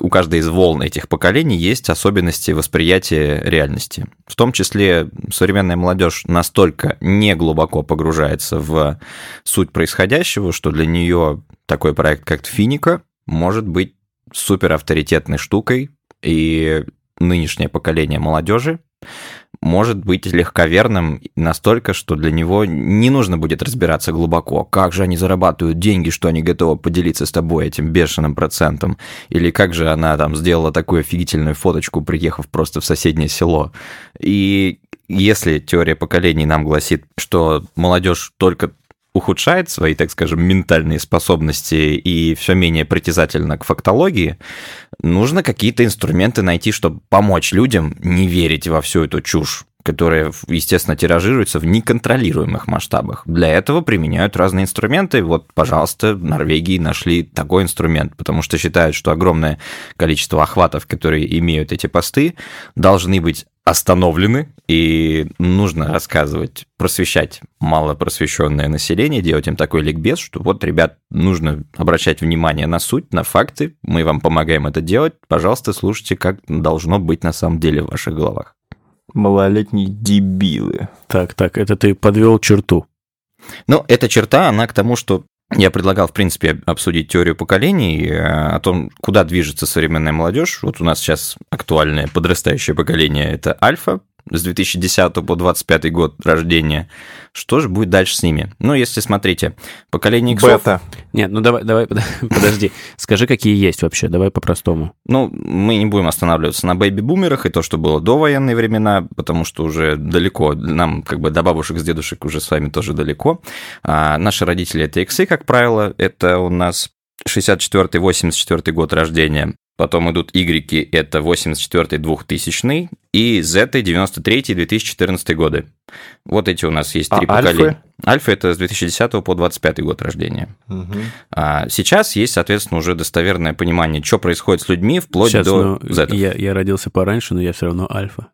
у каждой из волн этих поколений есть особенности восприятия реальности. В том числе современная молодежь настолько не глубоко погружается в суть происходящего, что для нее такой проект, как Финика, может быть супер авторитетной штукой, и нынешнее поколение молодежи может быть легковерным настолько, что для него не нужно будет разбираться глубоко, как же они зарабатывают деньги, что они готовы поделиться с тобой этим бешеным процентом, или как же она там сделала такую офигительную фоточку, приехав просто в соседнее село. И если теория поколений нам гласит, что молодежь только ухудшает свои, так скажем, ментальные способности и все менее притязательно к фактологии, нужно какие-то инструменты найти, чтобы помочь людям не верить во всю эту чушь которая, естественно, тиражируется в неконтролируемых масштабах. Для этого применяют разные инструменты. Вот, пожалуйста, в Норвегии нашли такой инструмент, потому что считают, что огромное количество охватов, которые имеют эти посты, должны быть остановлены, и нужно рассказывать, просвещать малопросвещенное население, делать им такой ликбез, что вот, ребят, нужно обращать внимание на суть, на факты, мы вам помогаем это делать, пожалуйста, слушайте, как должно быть на самом деле в ваших головах. Малолетние дебилы. Так, так, это ты подвел черту. Ну, эта черта, она к тому, что я предлагал, в принципе, обсудить теорию поколений, э, о том, куда движется современная молодежь. Вот у нас сейчас актуальное подрастающее поколение – это альфа, с 2010 по 25 год рождения. Что же будет дальше с ними? Ну, если смотрите, поколение иксов... Бета. Нет, ну давай, давай, подожди. Скажи, какие есть вообще, давай по-простому. Ну, мы не будем останавливаться на бэйби-бумерах и то, что было до военные времена, потому что уже далеко, нам как бы до бабушек с дедушек уже с вами тоже далеко. А наши родители это иксы, как правило, это у нас 64-84 год рождения. Потом идут Y, это 84 2000 и Z 93 2014 годы. Вот эти у нас есть А три альфы? поколения. Альфа это с 2010 по 25 год рождения. А сейчас есть, соответственно, уже достоверное понимание, что происходит с людьми вплоть Сейчас, до ну, Z. я, я родился пораньше, но я все равно альфа.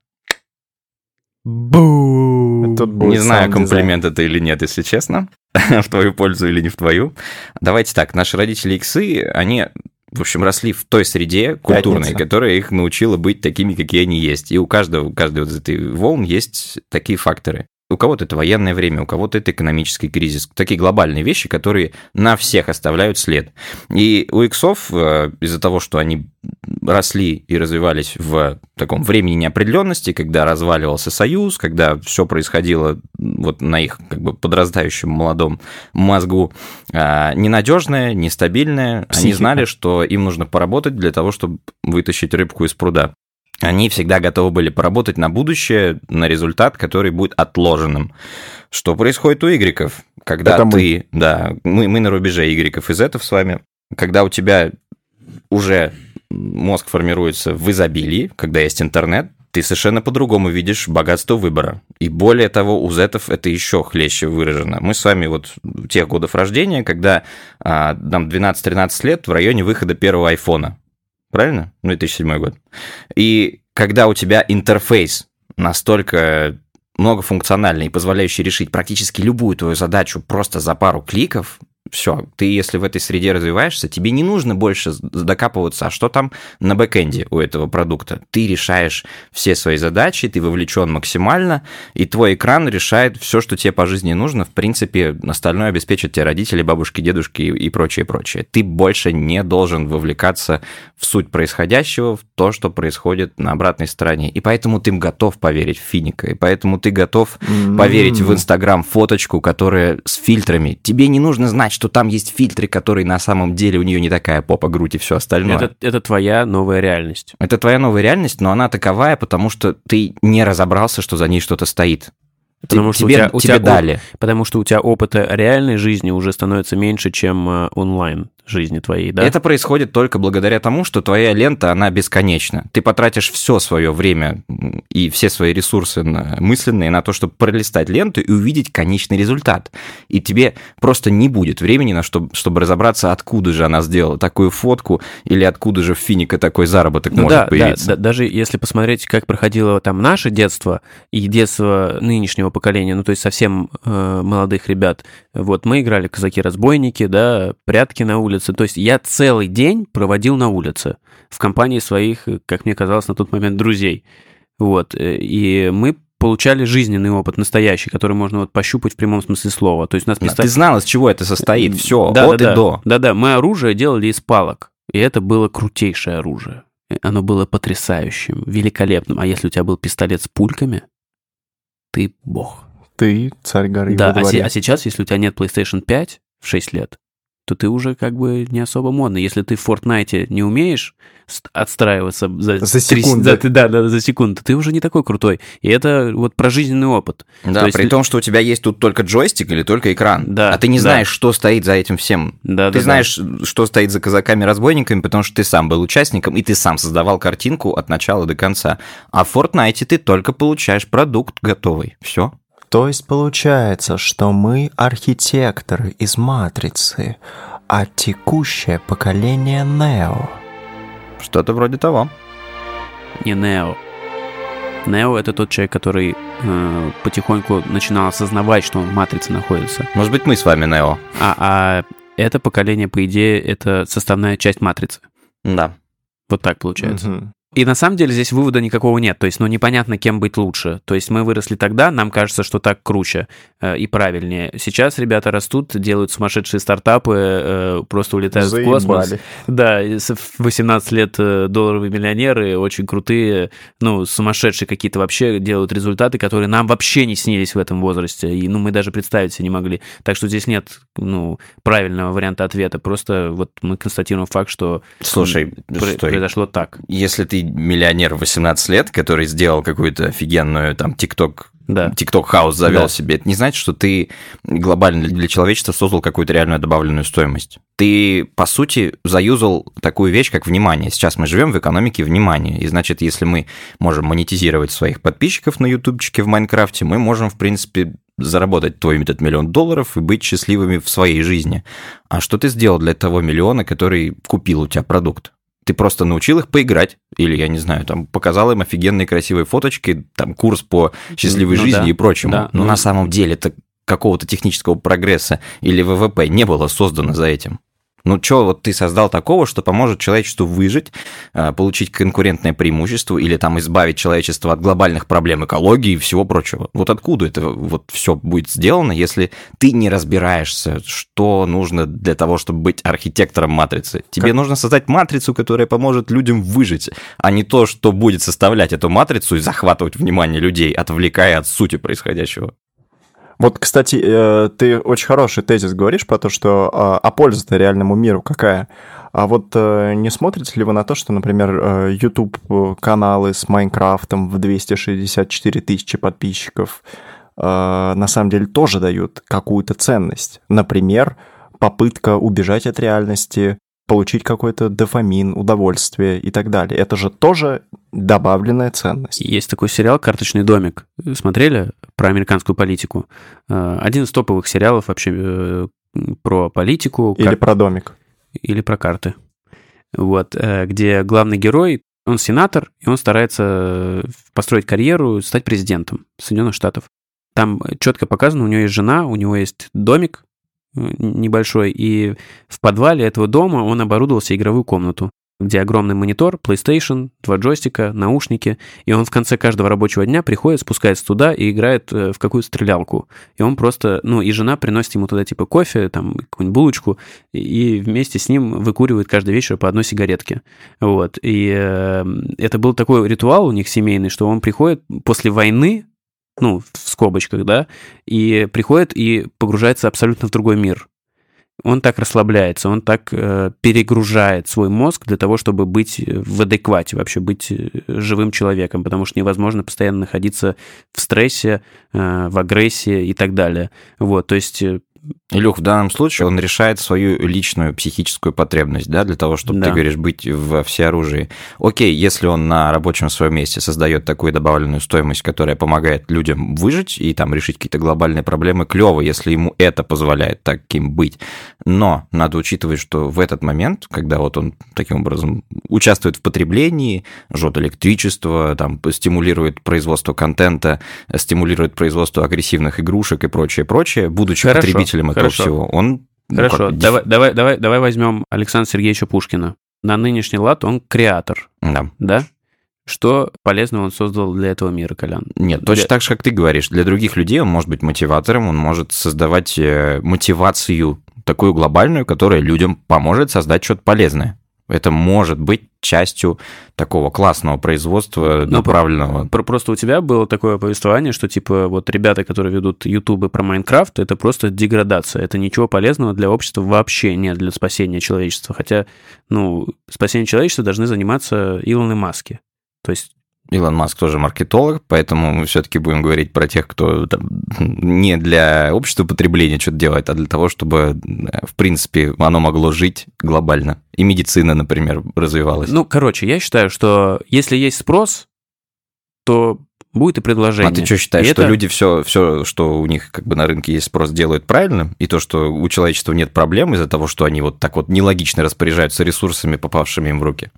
Бу! Не знаю, комплимент это или нет, если честно, в твою пользу или не в твою. Давайте так, наши родители иксы, они в общем, росли в той среде культурной, Пятница. которая их научила быть такими, какие они есть. И у каждого, у каждой вот из этой волн есть такие факторы. У кого-то это военное время, у кого-то это экономический кризис. Такие глобальные вещи, которые на всех оставляют след. И у иксов э, из-за того, что они росли и развивались в таком времени неопределенности, когда разваливался союз, когда все происходило вот на их как бы подрастающем молодом мозгу, а, ненадежное, нестабильное, они Психика. знали, что им нужно поработать для того, чтобы вытащить рыбку из пруда. Они всегда готовы были поработать на будущее, на результат, который будет отложенным. Что происходит у игреков? Когда Это мы. ты, да, мы, мы на рубеже игреков и зетов с вами, когда у тебя уже мозг формируется в изобилии, когда есть интернет, ты совершенно по-другому видишь богатство выбора. И более того, у зетов это еще хлеще выражено. Мы с вами вот тех годов рождения, когда а, нам 12-13 лет в районе выхода первого айфона. Правильно? Ну, 2007 год. И когда у тебя интерфейс настолько многофункциональный и позволяющий решить практически любую твою задачу просто за пару кликов, все, ты если в этой среде развиваешься, тебе не нужно больше докапываться, а что там на бэкэнде у этого продукта. Ты решаешь все свои задачи, ты вовлечен максимально, и твой экран решает все, что тебе по жизни нужно. В принципе, остальное обеспечат тебе родители, бабушки, дедушки и, прочее, прочее. Ты больше не должен вовлекаться в суть происходящего, в то, что происходит на обратной стороне. И поэтому ты готов поверить в финика, и поэтому ты готов поверить в Инстаграм фоточку, которая с фильтрами. Тебе не нужно знать, что там есть фильтры, которые на самом деле у нее не такая попа, грудь и все остальное. Это, это твоя новая реальность. Это твоя новая реальность, но она таковая, потому что ты не разобрался, что за ней что-то стоит. Потому Ты- что у тебе, тебя- у тебе тебя- дали. Потому что у тебя опыта реальной жизни уже становится меньше, чем э, онлайн жизни твоей, да? Это происходит только благодаря тому, что твоя лента, она бесконечна. Ты потратишь все свое время и все свои ресурсы мысленные на то, чтобы пролистать ленту и увидеть конечный результат. И тебе просто не будет времени, на что, чтобы разобраться, откуда же она сделала такую фотку или откуда же в Финика такой заработок Ну может да, да, появиться. да, даже если посмотреть, как проходило там наше детство и детство нынешнего поколения, ну то есть совсем э, молодых ребят, вот мы играли казаки-разбойники, да, прятки на улице, то есть я целый день проводил на улице в компании своих, как мне казалось на тот момент, друзей, вот, э, и мы получали жизненный опыт настоящий, который можно вот пощупать в прямом смысле слова, то есть нас писта- Ты знал, из чего это состоит. Все, да, от да, и да. до. Да-да, мы оружие делали из палок. И это было крутейшее оружие. Оно было потрясающим, великолепным. А если у тебя был пистолет с пульками, ты бог. Ты царь горы да, во а, се- дворе. а сейчас, если у тебя нет PlayStation 5 в 6 лет, то ты уже как бы не особо модный. Если ты в Fortnite не умеешь ст- отстраиваться за, За секунду. за- да, да, за секунду, ты уже не такой крутой. И это вот про жизненный опыт. Да, То есть при том, что у тебя есть тут только джойстик или только экран. Да, а ты не да. знаешь, что стоит за этим всем. Да, ты да, знаешь, что стоит за казаками-разбойниками, потому что ты сам был участником, и ты сам создавал картинку от начала до конца. А в Fortnite ты только получаешь продукт готовый. Все. То есть получается, что мы архитекторы из Матрицы, а текущее поколение Нео. Что-то вроде того. Не Нео. Нео это тот человек, который э, потихоньку начинал осознавать, что он в матрице находится. Может быть, мы с вами Нео. А, а это поколение, по идее, это составная часть матрицы. Да. Вот так получается. Мгм. И на самом деле здесь вывода никакого нет. То есть, ну, непонятно, кем быть лучше. То есть, мы выросли тогда, нам кажется, что так круче э, и правильнее. Сейчас ребята растут, делают сумасшедшие стартапы, э, просто улетают в космос. Заебали. Да, и с- в 18 лет э, долларовые миллионеры, очень крутые, ну, сумасшедшие какие-то вообще делают результаты, которые нам вообще не снились в этом возрасте. И, ну, мы даже представить себе не могли. Так что здесь нет, ну, правильного варианта ответа. Просто вот мы констатируем факт, что Слушай, пр- стой. произошло так. Если ты миллионер в 18 лет, который сделал какую-то офигенную там ТикТок Да. TikTok house завел Да. себе, это не значит, что ты глобально для человечества создал какую-то реальную добавленную стоимость. Ты, по сути, заюзал такую вещь, как внимание. Сейчас мы живем в экономике внимания. И значит, если мы можем монетизировать своих подписчиков на ютубчике в Майнкрафте, мы можем, в принципе, заработать твой этот миллион долларов и быть счастливыми в своей жизни. А что ты сделал для того миллиона, который купил у тебя продукт? Ты просто научил их поиграть, или, я не знаю, там, показал им офигенные красивые фоточки, там, курс по счастливой Ну жизни да, и прочему. да, Но ну- на самом деле это какого-то технического прогресса или ВВП не было создано за этим. Ну, что вот ты создал такого, что поможет человечеству выжить, э, получить конкурентное преимущество или там избавить человечество от глобальных проблем экологии и всего прочего? Вот откуда это вот все будет сделано, если ты не разбираешься, что нужно для того, чтобы быть архитектором матрицы? Тебе Как- нужно создать матрицу, которая поможет людям выжить, а не то, что будет составлять эту матрицу и захватывать внимание людей, отвлекая от сути происходящего. Вот, кстати, э, ты очень хороший тезис говоришь про то, что а а польза-то реальному миру какая. А вот э, не смотрите ли вы на то, что, например, э, YouTube-каналы с Майнкрафтом в 264 тысячи подписчиков на самом деле тоже дают какую-то ценность? Например, попытка убежать от реальности, получить какой-то дофамин, удовольствие и так далее. Это же тоже добавленная ценность. Есть такой сериал «Карточный домик». Смотрели про американскую политику? Э, Один из топовых сериалов вообще э, про политику. Или кар- про домик. или про карты. Вот, э, где главный герой, он сенатор, и он старается построить карьеру, стать президентом Соединенных Штатов. Там четко показано, у него есть жена, у него есть домик небольшой, и в подвале этого дома он оборудовал себе игровую комнату, где огромный монитор, PlayStation, два джойстика, наушники, и он в конце каждого рабочего дня приходит, спускается туда и играет э, в какую-то стрелялку. И он просто, ну, и жена приносит ему туда типа кофе, там, какую-нибудь булочку, и вместе с ним выкуривает каждый вечер по одной сигаретке. Вот. И э, это был такой ритуал у них семейный, что он приходит после войны, ну, в скобочках, да, и приходит и погружается абсолютно в другой мир. Он так расслабляется, он так э, перегружает свой мозг для того, чтобы быть в адеквате, вообще быть э, живым человеком, потому что невозможно постоянно находиться в стрессе, э, в агрессии и так далее. Вот, то есть э, Илюх, в данном случае он решает свою личную психическую потребность, да, для того, чтобы, Да. ты говоришь, быть во всеоружии. Окей, если он на рабочем своем месте создает такую добавленную стоимость, которая помогает людям выжить и там решить какие-то глобальные проблемы, клево, если ему это позволяет таким быть. Но надо учитывать, что в этот момент, когда вот он таким образом участвует в потреблении, жжет электричество, там, стимулирует производство контента, стимулирует производство агрессивных игрушек и прочее, прочее, будучи Хорошо, потребителем этого хорошо. всего, он... ну, Хорошо, как, давай, давай, давай, давай возьмем Александра Сергеевича Пушкина. На нынешний лад он креатор, Да. да? Что полезного он создал для этого мира, Колян? Нет, точно Для- так же, как ты говоришь. Для других людей он может быть мотиватором, он может создавать э, мотивацию такую глобальную, которая людям поможет создать что-то полезное. Это может быть частью такого классного производства, Ну, направленного. Про- Просто у тебя было такое повествование, что типа вот ребята, которые ведут ютубы про Майнкрафт, это просто деградация. Это ничего полезного для общества вообще нет для спасения человечества. Хотя, ну, спасение человечества должны заниматься Илон и Маски. То есть Илон Маск тоже маркетолог, поэтому мы все-таки будем говорить про тех, кто там, не для общества потребления что-то делает, а для того, чтобы, э, в принципе, оно могло жить глобально. И медицина, например, развивалась. Ну, короче, я считаю, что если есть спрос, то будет и предложение. А ты что считаешь, И что это- люди все, все, что у них как бы на рынке есть спрос, делают правильно? И то, что у человечества нет проблем из-за того, что они вот так вот нелогично распоряжаются ресурсами, попавшими им в руки?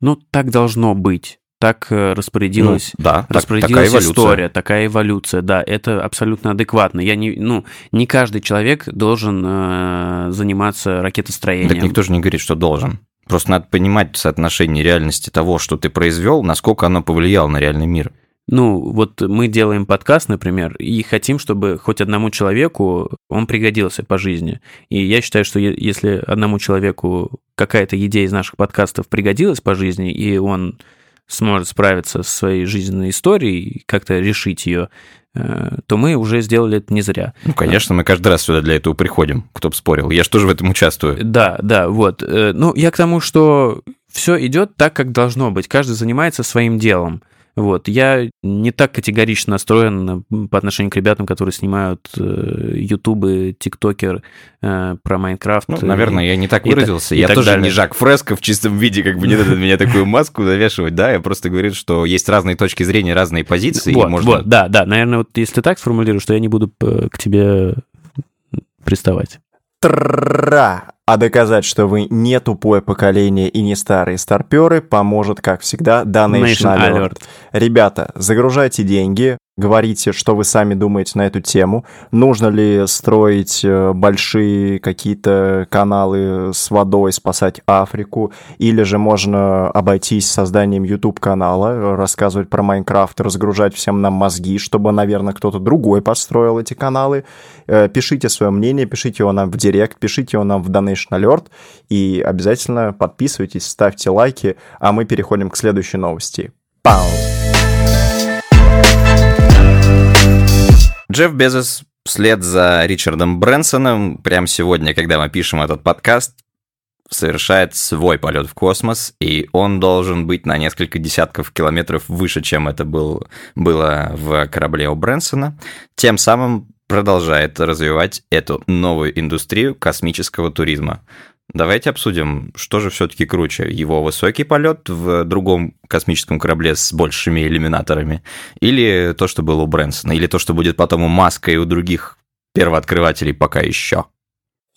Ну, так должно быть. Так э, распорядилась, Ну, да, так- распорядилась такая эволюция. история, такая эволюция, да, это абсолютно адекватно. Я не, ну, не каждый человек должен э, заниматься ракетостроением. Так никто же не говорит, что должен. Просто надо понимать соотношение реальности того, что ты произвел, насколько оно повлияло на реальный мир. Ну, вот мы делаем подкаст, например, и хотим, чтобы хоть одному человеку он пригодился по жизни. И я считаю, что если одному человеку какая-то идея из наших подкастов пригодилась по жизни, и он сможет справиться со своей жизненной историей, как-то решить ее, э, то мы уже сделали это не зря. Ну, конечно, мы каждый раз сюда для этого приходим, кто бы спорил. Я же тоже в этом участвую. Да, да, вот. Э, Ну, я к тому, что все идет так, как должно быть. Каждый занимается своим делом. Вот. Я не так категорично настроен э, по отношению к ребятам, которые снимают э, ютубы, тиктокер э, про Майнкрафт. Ну, И- наверное, я не так и та- выразился. и я так тоже далее. не Жак Фреско в чистом виде, как бы не надо на меня такую маску завешивать, да, я просто говорю, что есть разные точки зрения, разные позиции, вот, и можно... вот, да, да. Наверное, вот если ты так сформулируешь, то я не буду э, к тебе приставать. Тра. А доказать, что вы не тупое поколение и не старые старперы, поможет, как всегда, Donation Alert. Alert. Ребята, загружайте деньги, говорите, что вы сами думаете на эту тему. Нужно ли строить э, большие какие-то каналы с водой, спасать Африку, или же можно обойтись созданием YouTube-канала, рассказывать про Майнкрафт, разгружать всем нам мозги, чтобы, наверное, кто-то другой построил эти каналы. Э, Пишите свое мнение, пишите его нам в директ, пишите его нам в Donation Alert, и обязательно подписывайтесь, ставьте лайки, а мы переходим к следующей новости. Пау! Джефф Безос вслед за Ричардом Брэнсоном, прямо сегодня, когда мы пишем этот подкаст, совершает свой полет в космос, и он должен быть на несколько десятков километров выше, чем это был, было в корабле у Брэнсона, тем самым продолжает развивать эту новую индустрию космического туризма. Давайте обсудим, что же все-таки круче, его высокий полет в другом космическом корабле с большими иллюминаторами, или то, что было у Брэнсона, или то, что будет потом у Маска и у других первооткрывателей пока еще.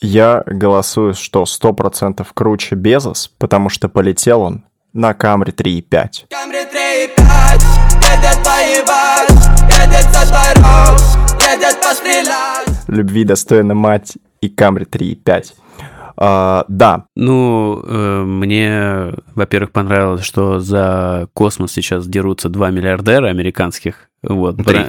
Я голосую, что 100% круче Безос, потому что полетел он на Камри 3.5. Камри 3,5 Едет поебать Едет со дворов Едет пострелять Любви достойна мать и Камри 3.5. А, да, Ну, э, мне, во-первых, понравилось, что за космос сейчас дерутся два миллиардера американских. Вот. Три.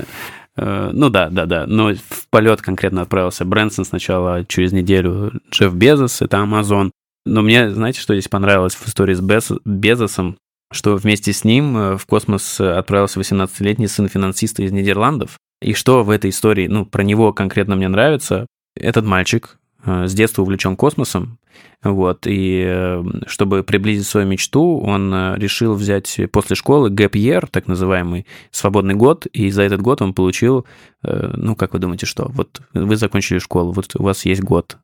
Э, Ну да, да, да. Но в полет конкретно отправился Брэнсон сначала, через неделю Джефф Безос, это Амазон. Но мне, знаете, что здесь понравилось в истории с Безосом? Что вместе с ним э, в космос отправился 18-летний сын финансиста из Нидерландов. И что в этой истории, ну, про него конкретно мне нравится, этот мальчик с детства увлечен космосом, вот, и э, чтобы приблизить свою мечту, он э, решил взять после школы gap year, так называемый, свободный год, и за этот год он получил, э, ну, как вы думаете, что? Вот вы закончили школу, вот у вас есть год.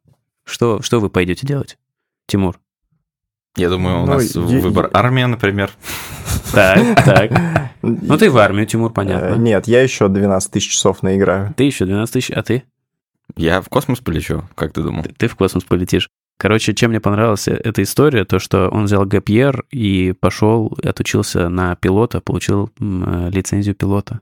Что, что вы пойдете делать, Тимур? Я думаю, у Ну, нас я- выбор армия, например. Так, так. Ну, ты в армию, Тимур, Э, понятно. Нет, я еще 12 тысяч часов наиграю. Ты еще 12 тысяч, а ты? Я в космос полечу, как ты думал? Ты, ты в космос полетишь. Короче, чем мне понравилась эта история, то, что он взял year и пошел, отучился на пилота, получил э, лицензию пилота.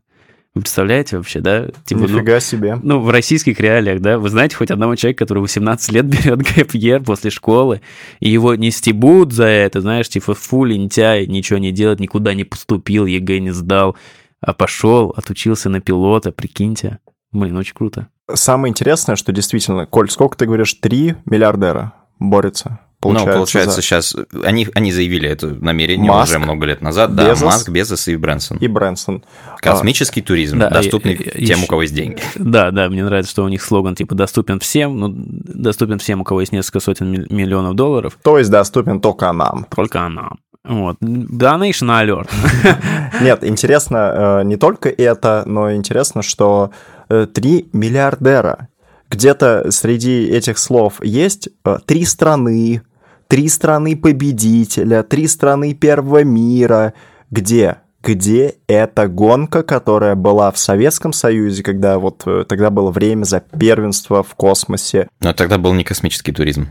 Вы представляете вообще, да? Типа, ну, Нифига себе. ну, в российских реалиях, да, вы знаете хоть одного человека, который 18 лет берет year после школы, и его не стебут за это, знаешь, типа, фу, лентяй, ничего не делает, никуда не поступил, ЕГЭ не сдал, а пошел, отучился на пилота, прикиньте. Блин, очень круто. Самое интересное, что действительно, Коль, сколько ты говоришь, 3 миллиардера борются? Получается, ну, получается, за- сейчас они, они заявили это намерение Маск, уже много лет назад. Да, Безос Маск, Безос и Брэнсон. И Брэнсон. Космический туризм, да, доступный и- и- тем, ещё- у кого есть деньги. Да, да, мне нравится, что у них слоган типа доступен всем, ну, доступен всем, у кого есть несколько сотен миллионов долларов, То есть доступен только нам. только нам. Вот. Donation alert. Нет, интересно э, не только это, но интересно, что три миллиардера. Где-то среди этих слов есть э, три страны, три страны победителя, три страны первого мира. Где? Где эта гонка, которая была в Советском Союзе, когда вот э, тогда было время за первенство в космосе? Но тогда был не космический туризм.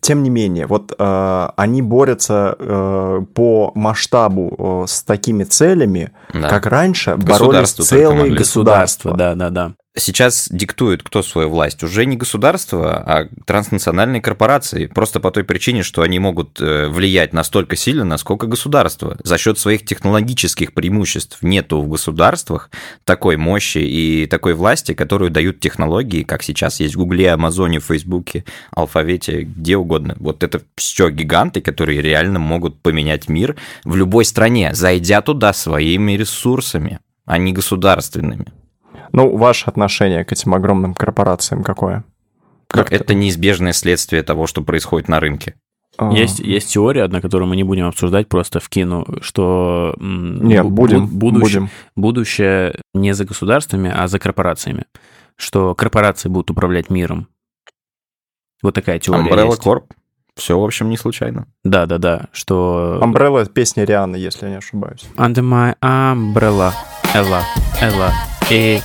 Тем не менее, вот э, они борются э, по масштабу э, с такими целями, Да. как раньше боролись целые государства. да, да, да. Сейчас диктует кто свою власть? Уже не государство, а транснациональные корпорации. Просто по той причине, что они могут э, влиять настолько сильно, насколько государство. За счет своих технологических преимуществ нету в государствах такой мощи и такой власти, которую дают технологии, как сейчас есть в Гугле, Амазоне, Фейсбуке, Алфавите, где угодно. Вот это все гиганты, которые реально могут поменять мир в любой стране, зайдя туда своими ресурсами, а не государственными. Ну, ваше отношение к этим огромным корпорациям какое? Как это неизбежное следствие того, что происходит на рынке. А, Есть, есть теория одна, которую мы не будем обсуждать, просто вкину, что Нет, бу- будем, бу- будущее, будем. будущее не за государствами, а за корпорациями. Что корпорации будут управлять миром. Вот такая теория Umbrella есть. Corp. Все, в общем, не случайно. Да, да, да. Что Umbrella — это песня Рианы, если я не ошибаюсь. Under my umbrella, Элла, Элла, э, э, э.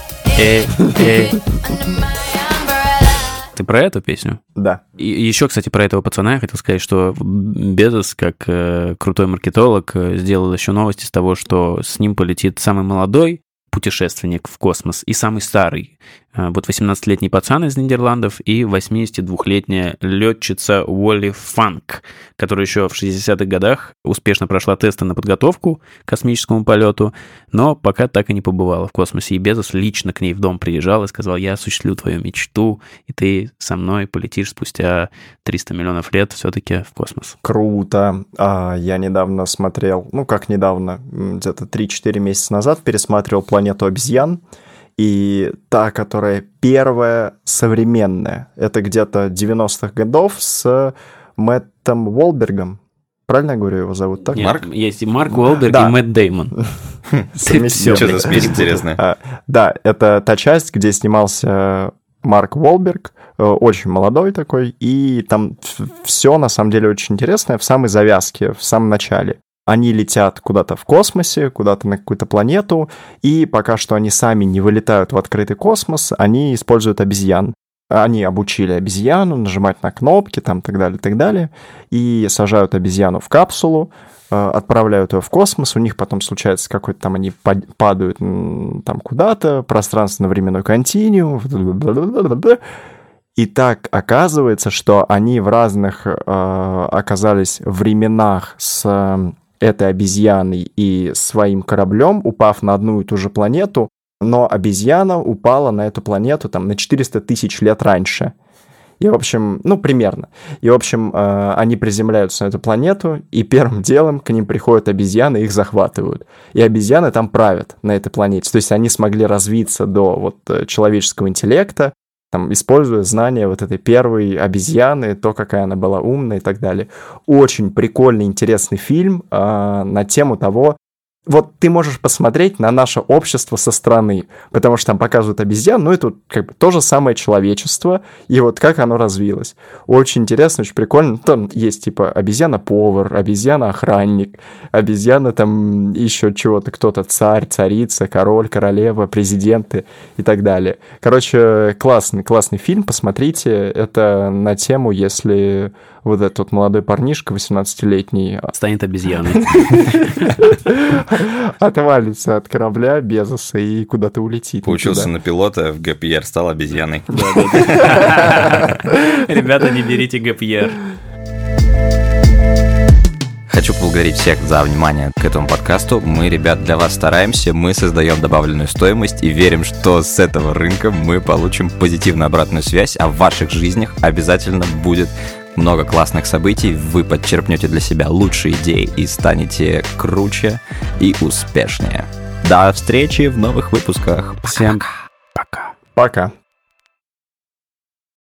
Ты про эту песню? Да. И еще, кстати, про этого пацана я хотел сказать, что Безос, как э, крутой маркетолог, э, сделал еще новости с того, что с ним полетит самый молодой путешественник в космос и самый старый. Э, Вот 18-летний пацан из Нидерландов и 82-летняя летчица Уолли Фанк, которая еще в 60-х годах успешно прошла тесты на подготовку к космическому полету, но пока так и не побывала в космосе. И Безос лично к ней в дом приезжал и сказал, я осуществлю твою мечту, и ты со мной полетишь спустя 300 миллионов лет все-таки в космос. Круто. А, я недавно смотрел, ну как недавно, где-то 3-4 месяца назад пересматривал «Планету обезьян», и та, которая первая современная, это где-то 90-х годов с Мэттом Уолбергом. Правильно я говорю, его зовут так? Нет, Марк? Есть и Марк Уолберг, Да. и Мэтт Деймон. Что за смесь интересная? Да, это та часть, где снимался Марк Уолберг, э, очень молодой такой, и там все на самом деле очень интересное в самой завязке, в самом начале. Они летят куда-то в космосе, куда-то на какую-то планету, и пока что они сами не вылетают в открытый космос, они используют обезьян. Они обучили обезьяну нажимать на кнопки, там, так далее, так далее, и сажают обезьяну в капсулу, э, отправляют ее в космос, у них потом случается какой-то там, они пад- падают там куда-то, пространственно-временной континуум, и так оказывается, что они в разных э, оказались временах с этой обезьяной и своим кораблем, упав на одну и ту же планету, но обезьяна упала на эту планету там на 400 тысяч лет раньше. И, в общем, ну, примерно. И, в общем, э, они приземляются на эту планету, и первым делом к ним приходят обезьяны, их захватывают. И обезьяны там правят на этой планете. То есть они смогли развиться до вот э, человеческого интеллекта, там, используя знания вот этой первой обезьяны, то, какая она была умная и так далее. Очень прикольный, интересный фильм э, на тему того, вот ты можешь посмотреть на наше общество со стороны, потому что там показывают обезьян, но это как бы то же самое человечество, и вот как оно развилось. Очень интересно, очень прикольно. Там есть типа обезьяна-повар, обезьяна-охранник, обезьяна там еще чего-то, кто-то царь, царица, король, королева, президенты и так далее. Короче, классный, классный фильм, посмотрите. Это на тему, если вот этот вот молодой парнишка, 18-летний, Станет обезьяной. отвалится от корабля Безоса и куда-то улетит. Поучился туда. на пилота, в ГПР стал обезьяной. Ребята, не берите ГПР. Хочу поблагодарить всех за внимание к этому подкасту. Мы, ребят, для вас стараемся, мы создаем добавленную стоимость и верим, что с этого рынка мы получим позитивную обратную связь, а в ваших жизнях обязательно будет много классных событий, вы подчерпнете для себя лучшие идеи и станете круче и успешнее. До встречи в новых выпусках. Всем пока. Пока.